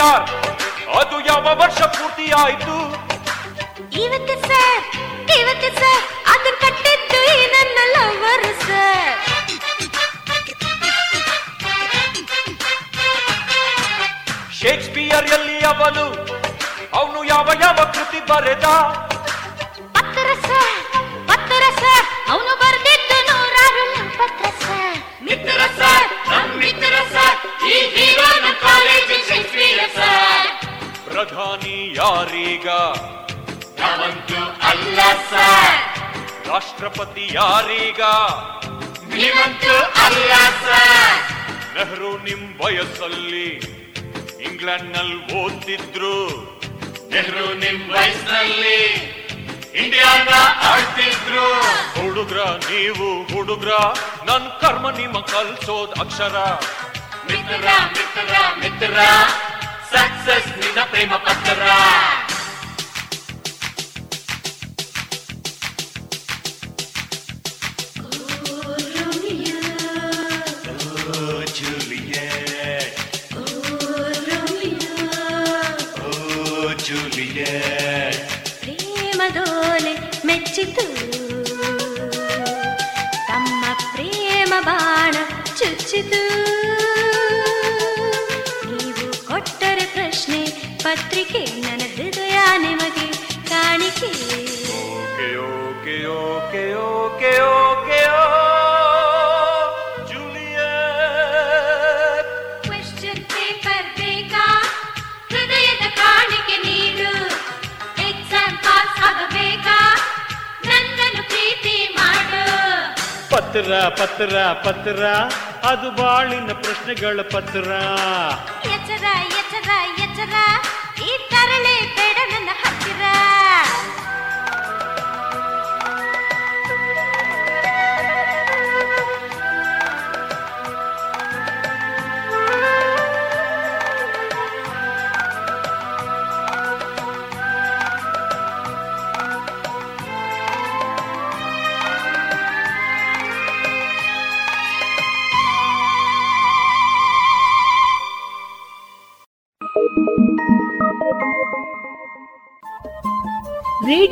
ಯಾರ್ ಅದು ಯಾವ ವರ್ಷ ಪೂರ್ತಿ ಆಯ್ತು ಇವತ್ತು ಸರ್ ಇವತ್ತು ಸರ್ ಅದನ್ನ ಕಟ್ಟಿದ್ದು ನನ್ನ ಲವರ್ ಸರ್. ಶೇಕ್ಸ್ಪಿಯರ್ ಎಲ್ಲಿ ಅವನು? ಅವನು ಯಾವ ಯಾವ ಕೃತಿ ಬರೆದ? ರಾಷ್ಟ್ರಪತಿ ಯಾರೀಗ? ನೀವಂತೂ ಅಲ್ಲ ಸರ್. ನೆಹರು ನಿಮ್ ವಯಸ್ಸಲ್ಲಿ ಇಂಗ್ಲೆಂಡ್ನಲ್ಲಿ ಓದ್ತಿದ್ರು. ನೆಹರು ನಿಮ್ ವಯಸ್ಸಿನಲ್ಲಿ ಇಂಡಿಯಾನ ಆಡ್ತಿದ್ರು ಹುಡುಗ್ರ ನೀವು ಹುಡುಗ್ರ ನನ್ ಕರ್ಮ ನಿಮ್ಮ ಕಲ್ಸೋದ್ ಅಕ್ಷರ. ಮಿತ್ರ ಮಿತ್ರ ಮಿತ್ರ ಸಕ್ಸಸ್ ನಿನ್ನ ಪ್ರೇಮ ಪತ್ರ. ಪತ್ರ ಪತ್ರ ಪತ್ರ. ಅದು ಬಾಳಿನ ಪ್ರಶ್ನೆಗಳ ಪತ್ರ.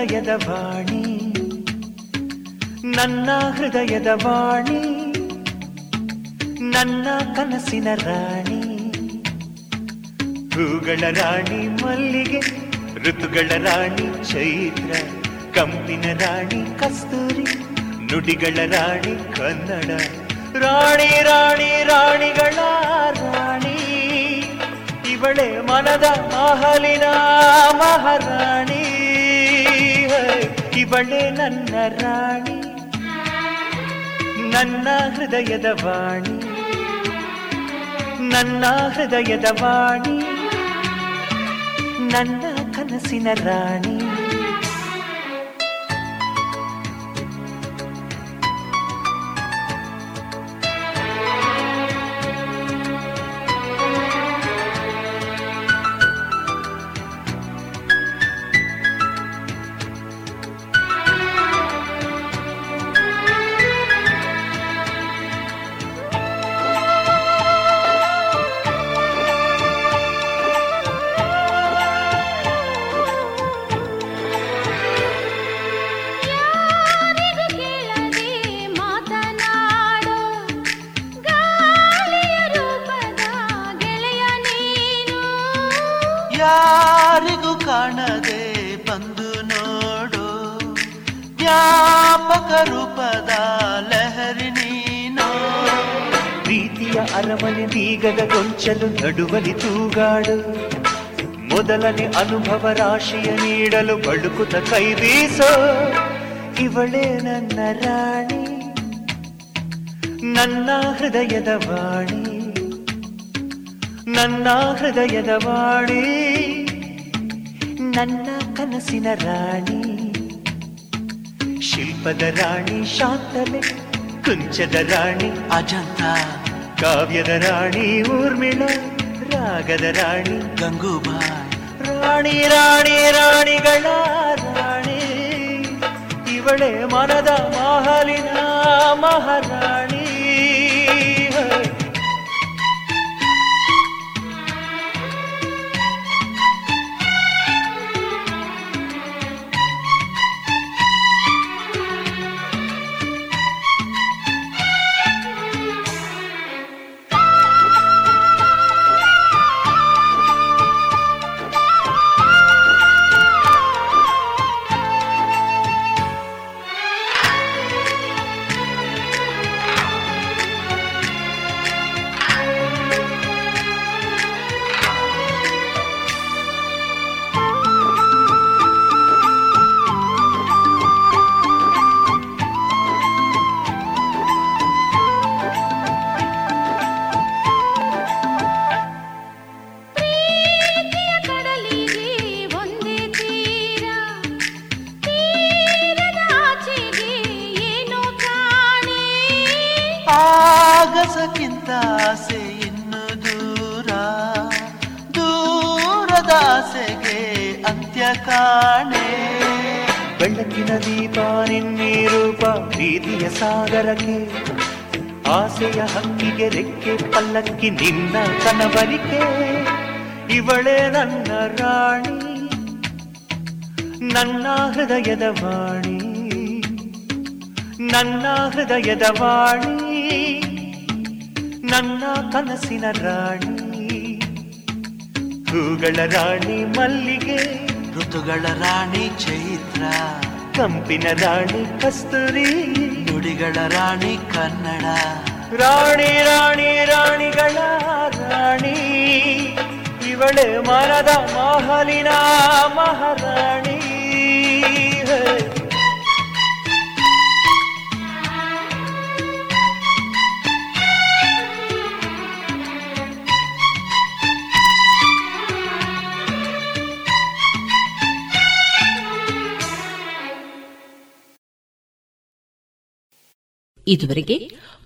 ಹೃದಯದ ವಾಣಿ, ನನ್ನ ಹೃದಯದ ವಾಣಿ, ನನ್ನ ಕನಸಿನ ರಾಣಿ. ಹೂಗಳ ರಾಣಿ ಮಲ್ಲಿಗೆ, ಋತುಗಳ ರಾಣಿ ಚೈತ್ರ, ಕಂಪಿನ ರಾಣಿ ಕಸ್ತೂರಿ, ನುಡಿಗಳ ರಾಣಿ ಕನ್ನಡ. ರಾಣಿ ರಾಣಿ, ರಾಣಿಗಳ ರಾಣಿ, ಇವಳೆ ಮನದ ಮಹಲಿನ ಮಹಾರಾಣಿ. ಇವಳೆ ನನ್ನ ರಾಣಿ ನನ್ನ ಹೃದಯದ ವಾಣಿ ನನ್ನ ಹೃದಯದ ವಾಣಿ ನನ್ನ ಕನಸಿನ ರಾಣಿ. ಗೊಂಚಲು ನಡುವಲಿ ತೂಗಾಡು. ಮೊದಲನೇ ಅನುಭವ ರಾಶಿಯ ನೀಡಲು ಬಳುಕುತ ಕೈ ಬೀಸೋ. ಇವಳೇ ನನ್ನ ರಾಣಿ. ನನ್ನ ಹೃದಯದ ವಾಣಿ. ನನ್ನ ಹೃದಯದ ವಾಣಿ. ನನ್ನ ಕನಸಿನ ರಾಣಿ. ಶಿಲ್ಪದ ರಾಣಿ ಶಾಂತಲೆ ಕುಂಚದ ರಾಣಿ, ಅಜಂತ. ಕಾವ್ಯದ ರಾಣಿ ಊರ್ಮಿಳ ರಾಗದ ರಾಣಿ ಗಂಗೂಬಾಯ್ ರಾಣಿ ರಾಣಿ ರಾಣಿಗಳ ರಾಣಿ ಇವಳೆ ಮನದ ಮಹಲಿನ ಮಹಾರಾಣಿ ನಿನ್ನ ಕನಬರಿಕೆ ಇವಳೇ ನನ್ನ ರಾಣಿ ನನ್ನ ಹೃದಯದ ವಾಣಿ ನನ್ನ ಹೃದಯದ ವಾಣಿ ನನ್ನ ಕನಸಿನ ರಾಣಿ. ಹೂಗಳ ರಾಣಿ ಮಲ್ಲಿಗೆ ಋತುಗಳ ರಾಣಿ ಚೈತ್ರ ಕಂಪಿನ ರಾಣಿ ಕಸ್ತೂರಿ ನುಡಿಗಳ ರಾಣಿ ಕನ್ನಡ. ರಾಣಿ ರಾಣಿ ರಾಣಿಗಳ ರಾಣಿ. ಇವಳೆ ಮನದ ಮಹಲಿನ ಮಹಾರಾಣಿ. ಇದುವರೆಗೆ